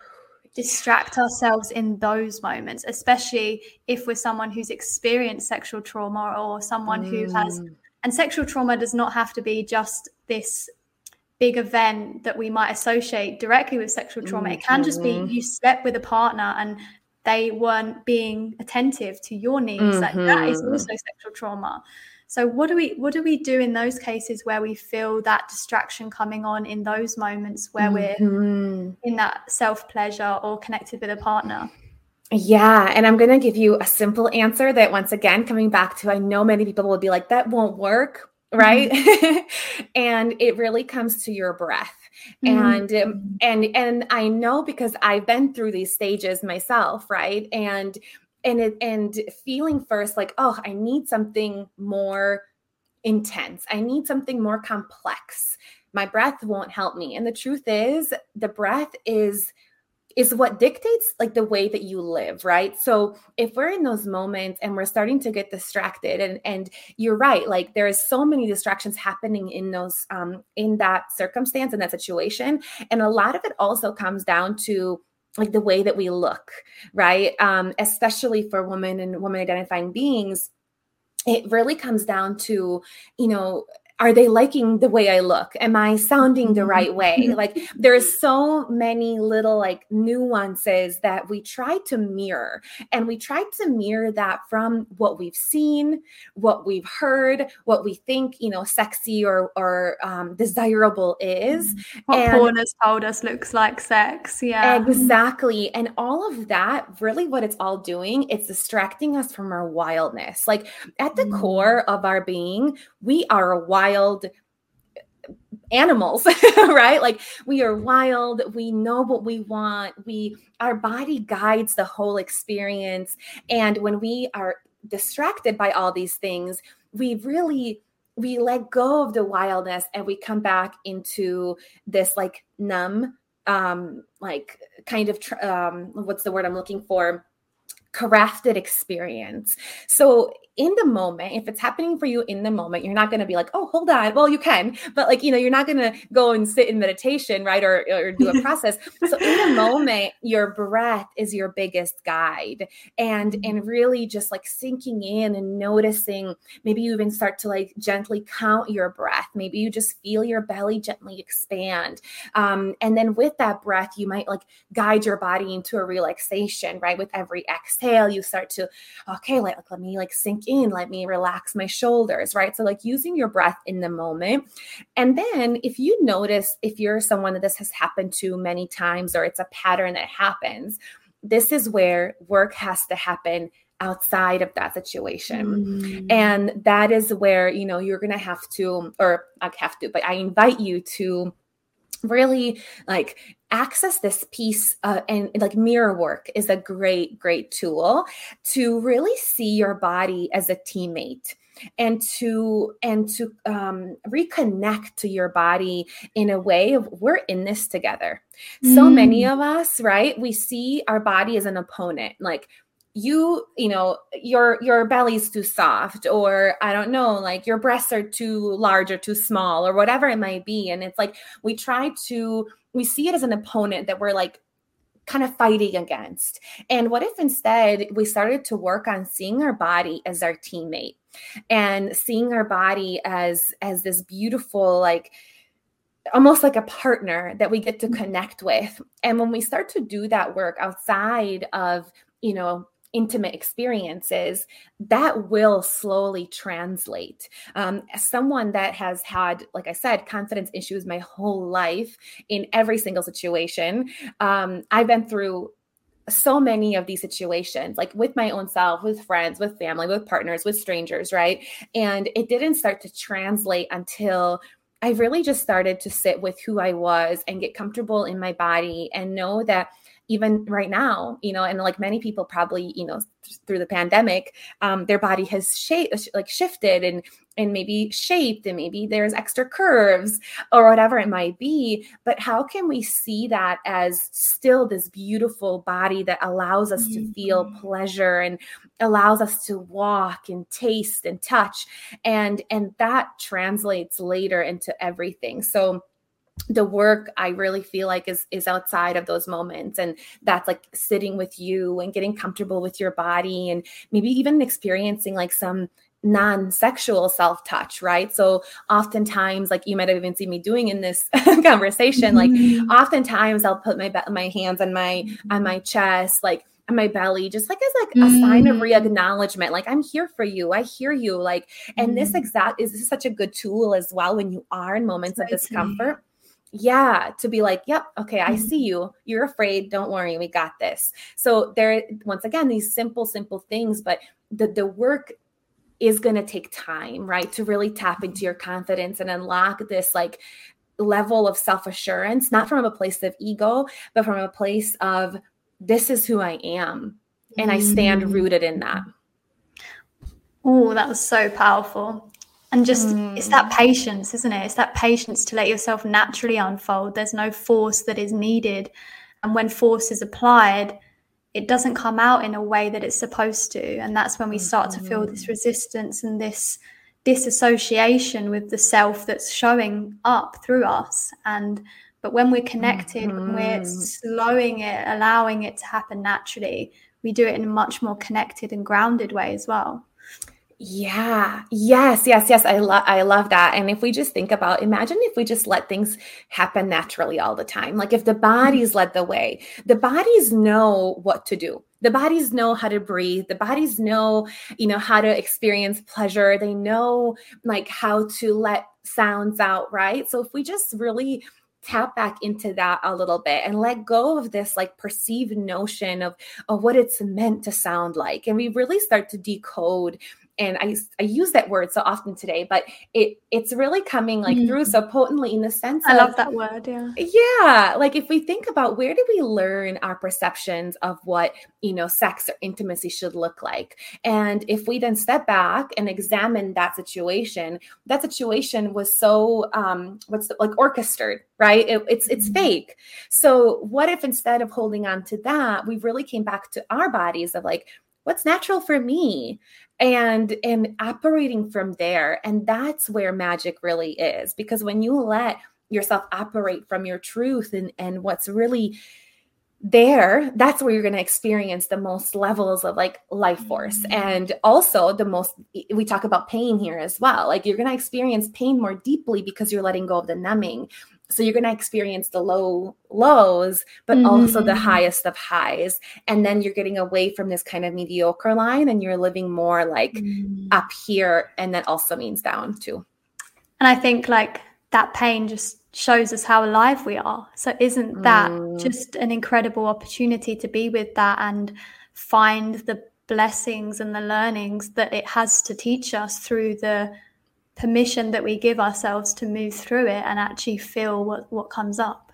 distract ourselves in those moments especially if we're someone who's experienced sexual trauma or someone mm. who has mm. and sexual trauma does not have to be just this big event that we might associate directly with sexual trauma. Mm-hmm. It can just be mm-hmm. you slept with a partner and they weren't being attentive to your needs. Mm-hmm. Like that is mm-hmm. also sexual trauma. So what do we what do we do in those cases where we feel that distraction coming on in those moments where mm-hmm. we're in that self pleasure or connected with a partner? Yeah, and I'm going to give you a simple answer that once again coming back to I know many people will be like that won't work right? Mm-hmm. and it really comes to your breath. Mm-hmm. and um, and and i know because i've been through these stages myself right? And and it and feeling first like oh i need something more intense. I need something more complex. My breath won't help me. And the truth is the breath is is what dictates like the way that you live right? So if we're in those moments and we're starting to get distracted and and you're right like there is so many distractions happening in those um in that circumstance in that situation and a lot of it also comes down to like the way that we look right? Um especially for women and women identifying beings it really comes down to you know are they liking the way I look? Am I sounding the right way? Mm-hmm. like there's so many little like nuances that we try to mirror and we try to mirror that from what we've seen, what we've heard, what we think, you know, sexy or or um, desirable is. Mm-hmm. What and, porn has told us looks like sex. Yeah. Exactly. And all of that, really what it's all doing, it's distracting us from our wildness. Like at the mm. core of our being, we are a wild wild animals right? Like we are wild we know what we want we our body guides the whole experience. And when we are distracted by all these things we really we let go of the wildness and we come back into this like numb um like kind of tr- um what's the word i'm looking for? Crafted experience. So in the moment, if it's happening for you in the moment, you're not going to be like, oh, hold on. Well, you can, but like, you know, you're not going to go and sit in meditation, right? Or, or do a process. so in the moment, your breath is your biggest guide and, and mm-hmm. really just like sinking in and noticing, maybe you even start to like gently count your breath. Maybe you just feel your belly gently expand. Um, and then with that breath, you might like guide your body into a relaxation, right? With every exhale, you start to, okay, like, let me like sink in, let me relax my shoulders, right? So, like using your breath in the moment. And then, if you notice, if you're someone that this has happened to many times or it's a pattern that happens, this is where work has to happen outside of that situation. Mm. And that is where, you know, you're going to have to, or I have to, but I invite you to really like access this piece uh, and like mirror work is a great great tool to really see your body as a teammate and to and to um, reconnect to your body in a way of we're in this together mm. so many mm. of us right we see our body as an opponent like you you know your your belly's too soft or i don't know like your breasts are too large or too small or whatever it might be. And it's like we try to we see it as an opponent that we're like kind of fighting against. And what if instead we started to work on seeing our body as our teammate and seeing our body as as this beautiful like almost like a partner that we get to mm-hmm. connect with. And when we start to do that work outside of, you know, intimate experiences, that will slowly translate. Um, someone that has had, like I said, confidence issues my whole life in every single situation, um, I've been through so many of these situations, like with my own self, with friends, with family, with partners, with strangers, right? And it didn't start to translate until I really just started to sit with who I was and get comfortable in my body and know that even right now, you know, and like many people probably, you know, through the pandemic, um, their body has shaped, like shifted and and maybe shaped, and maybe there's extra curves or whatever it might be. But how can we see that as still this beautiful body that allows us mm-hmm. to feel mm-hmm. pleasure and allows us to walk and taste and touch, and and that translates later into everything. So the work i really feel like is is outside of those moments and that's like sitting with you and getting comfortable with your body and maybe even experiencing like some non-sexual self-touch right so oftentimes like you might have even seen me doing in this conversation mm-hmm. like oftentimes i'll put my my hands on my mm-hmm. on my chest like on my belly just like as like mm-hmm. a sign of mm. re-acknowledgement like i'm here for you i hear you like and mm-hmm. this exact is this such a good tool as well when you are in moments of discomfort yeah to be like yep okay i mm-hmm. see you. You're afraid. Don't worry we got this. So there once again these simple simple things but the the work is going to take time right to really tap into your confidence and unlock this like level of self-assurance not from a place of ego but from a place of this is who i am and i stand mm. rooted in that. Oh that was so powerful and just mm. it's that mm. patience isn't it it's that patience to let yourself naturally unfold there's no force that is needed and when force is applied it doesn't come out in a way that it's supposed to and that's when we start to feel this mm-hmm. resistance and this disassociation with the self that's showing up through us and but when we're connected mm-hmm. when we're mm-hmm. slowing it allowing it to happen naturally we do it in a much more connected and grounded way as well yeah. Yes, yes, yes. I love I love that. And if we just think about imagine if we just let things happen naturally all the time. Like if the mm-hmm. bodies led the way. The bodies know what to do. The bodies know how to breathe. The bodies know, you know, how to experience pleasure. They know like how to let sounds out, right? So if we just really tap back into that a little bit and let go of this like perceived notion of, of what it's meant to sound like. And we really start to decode and I, I use that word so often today, but it it's really coming like mm. through so potently in the sense I of, love that word, yeah. Yeah. Like if we think about where do we learn our perceptions of what, you know, sex or intimacy should look like? And if we then step back and examine that situation, that situation was so um what's the, like orchestrated, right? It, it's it's mm. fake. So what if instead of holding on to that, we really came back to our bodies of like, what's natural for me and and operating from there. And that's where magic really is because when you let yourself operate from your truth and and what's really there that's where you're going to experience the most levels of like life force. Mm-hmm. and also the most we talk about pain here as well. Like you're going to experience pain more deeply because you're letting go of the numbing so you're going to experience the low lows but mm-hmm. also the mm-hmm. highest of highs and then you're getting away from this kind of mediocre line and you're living more like mm-hmm. up here and that also means down too and i think like that pain just shows us how alive we are so isn't that mm. just an incredible opportunity to be with that and find the blessings and the learnings that it has to teach us through the permission that we give ourselves to move through it and actually feel what, what comes up.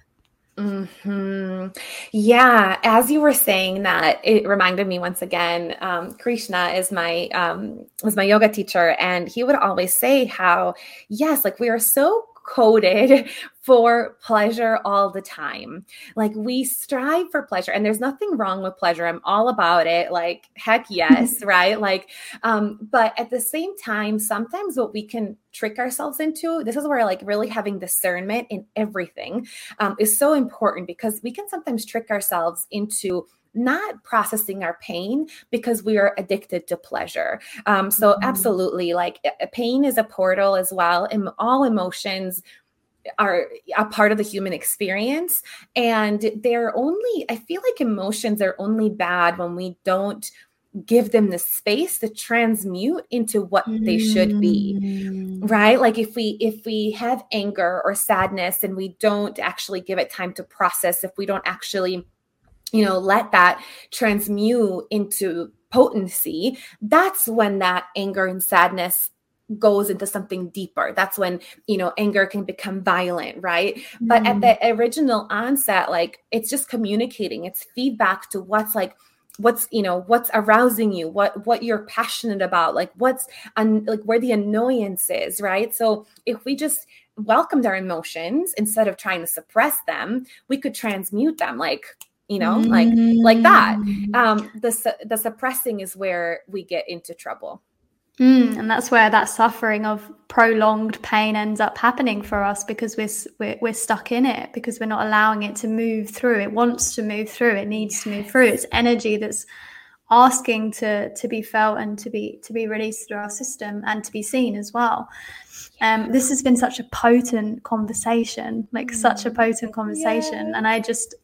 Hmm. Yeah. As you were saying that, it reminded me once again. Um, Krishna is my um, was my yoga teacher, and he would always say how yes, like we are so coded for pleasure all the time. Like we strive for pleasure and there's nothing wrong with pleasure. I'm all about it. Like heck yes, right? Like um but at the same time sometimes what we can trick ourselves into this is where like really having discernment in everything um, is so important because we can sometimes trick ourselves into not processing our pain because we are addicted to pleasure. Um, so, mm-hmm. absolutely, like pain is a portal as well. And all emotions are a part of the human experience and they're only i feel like emotions are only bad when we don't give them the space to transmute into what they should be mm. right like if we if we have anger or sadness and we don't actually give it time to process if we don't actually you know let that transmute into potency that's when that anger and sadness goes into something deeper that's when you know anger can become violent right mm. but at mm. the original onset like it's just communicating it's feedback to what's like what's you know what's arousing you what what you're passionate about like what's un, like where the annoyance is right so if we just welcomed our emotions instead of trying to suppress them we could transmute them like you know mm. like like that mm. um the the suppressing is where we get into trouble Mm, and that's where that suffering of prolonged pain ends up happening for us because we're, we're, we're stuck in it because we're not allowing it to move through. It wants to move through. It needs yes. to move through. It's energy that's asking to to be felt and to be to be released through our system and to be seen as well. Um, this has been such a potent conversation, like mm. such a potent conversation, yeah. and I just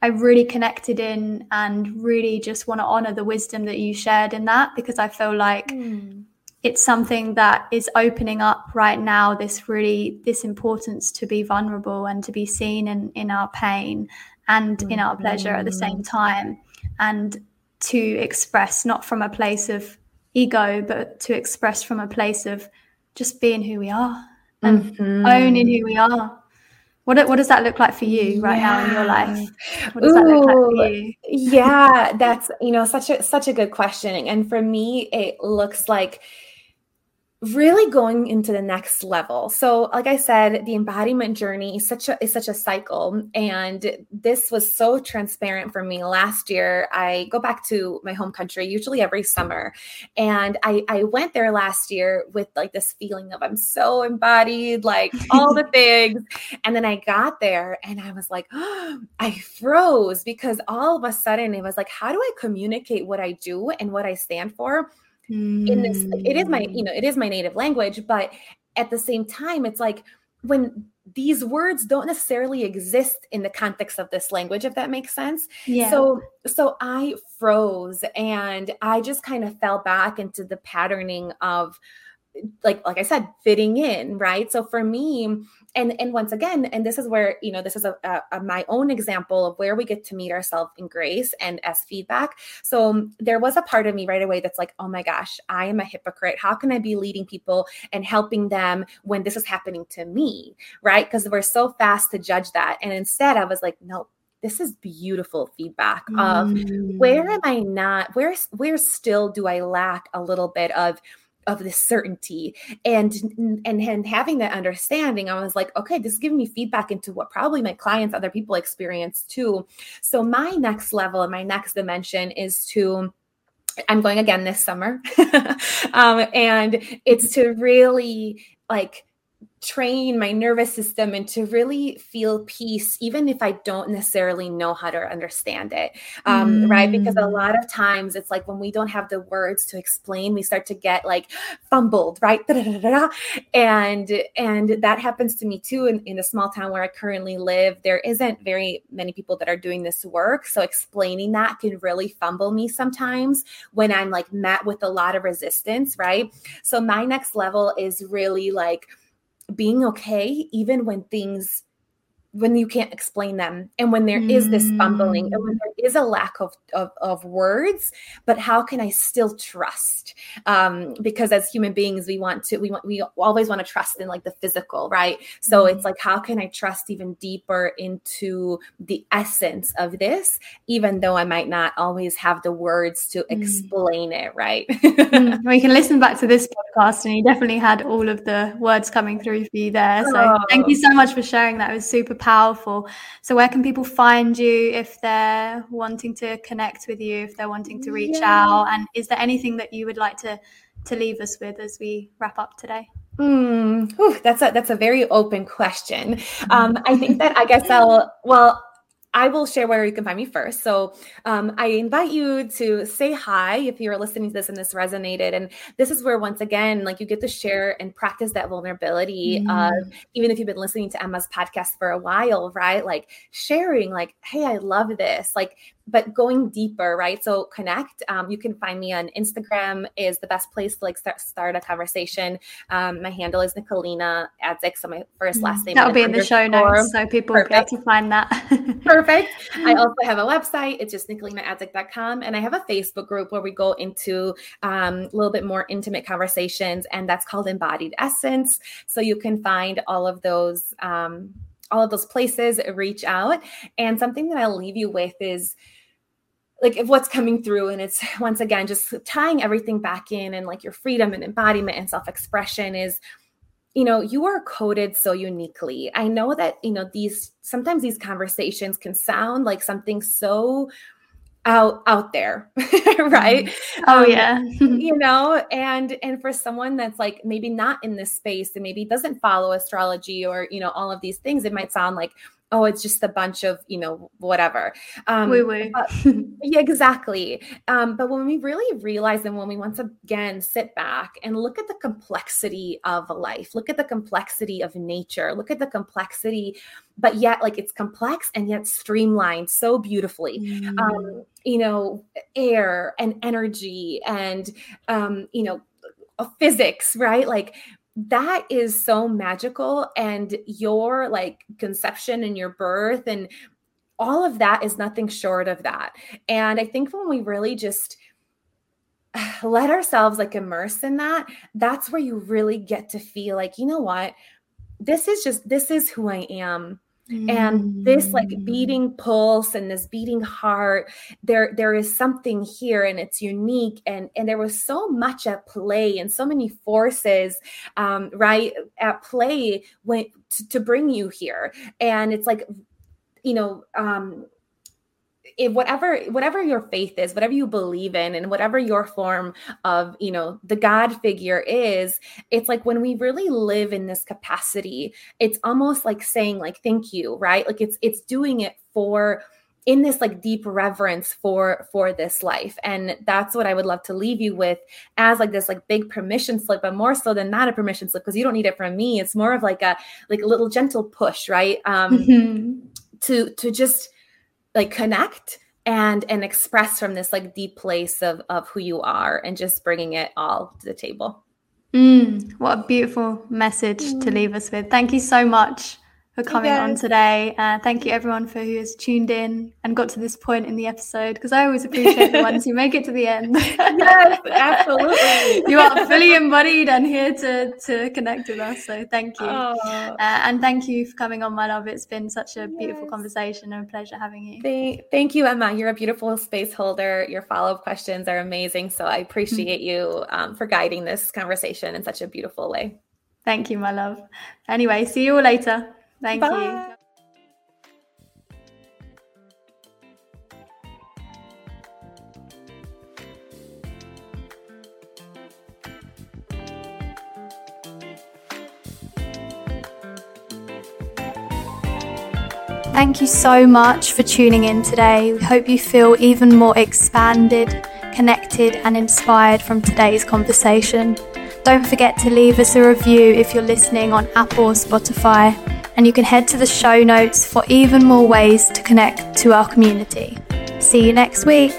I really connected in and really just want to honor the wisdom that you shared in that because I feel like mm. it's something that is opening up right now this really this importance to be vulnerable and to be seen in in our pain and mm. in our pleasure at the same time and to express not from a place of ego but to express from a place of just being who we are and mm-hmm. owning who we are what, what does that look like for you right yeah. now in your life? What does Ooh, that look like for you? yeah, that's you know such a such a good question. And for me, it looks like really going into the next level. So, like I said, the embodiment journey is such a is such a cycle, and this was so transparent for me last year. I go back to my home country usually every summer, and I I went there last year with like this feeling of I'm so embodied, like all the things, and then I got there and I was like, oh, I froze because all of a sudden it was like, how do I communicate what I do and what I stand for? Mm. in this it is my you know it is my native language but at the same time it's like when these words don't necessarily exist in the context of this language if that makes sense yeah so so i froze and i just kind of fell back into the patterning of like like i said fitting in right? So for me and and once again and this is where you know this is a, a, a, my own example of where we get to meet ourselves in grace and as feedback. So um, there was a part of me right away that's like oh my gosh i am a hypocrite. How can i be leading people and helping them when this is happening to me? Right? Because we're so fast to judge that. And instead i was like no this is beautiful feedback of mm. where am i not where where still do i lack a little bit of of this certainty. And and and having that understanding i was like okay this is giving me feedback into what probably my clients other people experience too. So my next level and my next dimension is to i'm going again this summer. Um, and it's to really like train my nervous system and to really feel peace even if i don't necessarily know how to understand it. Um, mm. right? Because a mm. lot of times it's like when we don't have the words to explain we start to get like fumbled right? And and that happens to me too in, in a small town where i currently live. There isn't very many people that are doing this work so explaining that can really fumble me sometimes when i'm like met with a lot of resistance right? So my next level is really like being okay even when things when you can't explain them and when there is this fumbling and when mm. there is a lack of, of, of words but how can i still trust um, because as human beings we want to we want we always want to trust in like the physical right so mm-hmm. it's like how can i trust even deeper into the essence of this even though i might not always have the words to mm. explain it right mm. we can listen back to this podcast and you definitely had all of the words coming through for you there so oh. thank you so much for sharing that it was super powerful. So, where can people find you if they're wanting to connect with you, if they're wanting to reach yeah. out? And is there anything that you would like to to leave us with as we wrap up today? Mm, whew, that's a that's a very open question. Um, I think that I guess I'll well I will share where you can find me first. So um, I invite you to say hi if you're listening to this and this resonated. And this is where, once again, like you get to share and practice that vulnerability mm. of even if you've been listening to Emma's podcast for a while, right? Like sharing, like, hey, I love this. Like but going deeper, right? So connect. Um, you can find me on Instagram is the best place to like start, start a conversation. Um, my handle is Nikolina Adzic, so my first last name. That'll be in the show notes, so people Perfect. will be able to find that. Perfect. I also have a website. It's just nikolinaadzic.com, and I have a Facebook group where we go into um, a little bit more intimate conversations, and that's called Embodied Essence. So you can find all of those. Um, all of those places reach out and something that i'll leave you with is like if what's coming through and it's once again just tying everything back in and like your freedom and embodiment and self-expression is you know you are coded so uniquely. I know that you know these sometimes these conversations can sound like something so out out there right? Mm-hmm. oh um, yeah. you know and and for someone that's like maybe not in this space and maybe doesn't follow astrology or you know all of these things it might sound like oh it's just a bunch of you know whatever um wait, wait. yeah exactly um but when we really realize and when we once again sit back and look at the complexity of life look at the complexity of nature look at the complexity but yet like it's complex and yet streamlined so beautifully mm. um you know air and energy and um you know physics right like that is so magical and your like conception and your birth and all of that is nothing short of that. And i think when we really just let ourselves like immerse in that that's where you really get to feel like you know what? This is just this is who i am and this like mm. beating pulse and this beating heart there there is something here and it's unique and and there was so much at play and so many forces um right at play when to, to bring you here and it's like you know um if whatever whatever your faith is whatever you believe in and whatever your form of you know the god figure is it's like when we really live in this capacity it's almost like saying like thank you right? Like it's it's doing it for in this like deep reverence for for this life. And that's what i would love to leave you with as like this like big permission slip but more so than not a permission slip because you don't need it from me. It's more of like a like a little gentle push right? Um mm-hmm. to to just like connect and and express from this like deep place of of who you are and just bringing it all to the table. Mm, what a beautiful message mm. to leave us with. Thank you so much for coming on today. Uh, thank you everyone for who has tuned in and got to this point in the episode because I always appreciate the ones who make it to the end. yes, absolutely. you are fully embodied and here to to connect with us. So thank you, oh. uh, and thank you for coming on, my love. It's been such a beautiful conversation and a pleasure having you. Thank, thank you, Emma. You're a beautiful space holder. Your follow up questions are amazing. So I appreciate you um, for guiding this conversation in such a beautiful way. Thank you, my love. Anyway, see you all later. Thank Bye. you. Thank you so much for tuning in today. We hope you feel even more expanded, connected, and inspired from today's conversation. Don't forget to leave us a review if you're listening on Apple or Spotify and you can head to the show notes for even more ways to connect to our community. See you next week.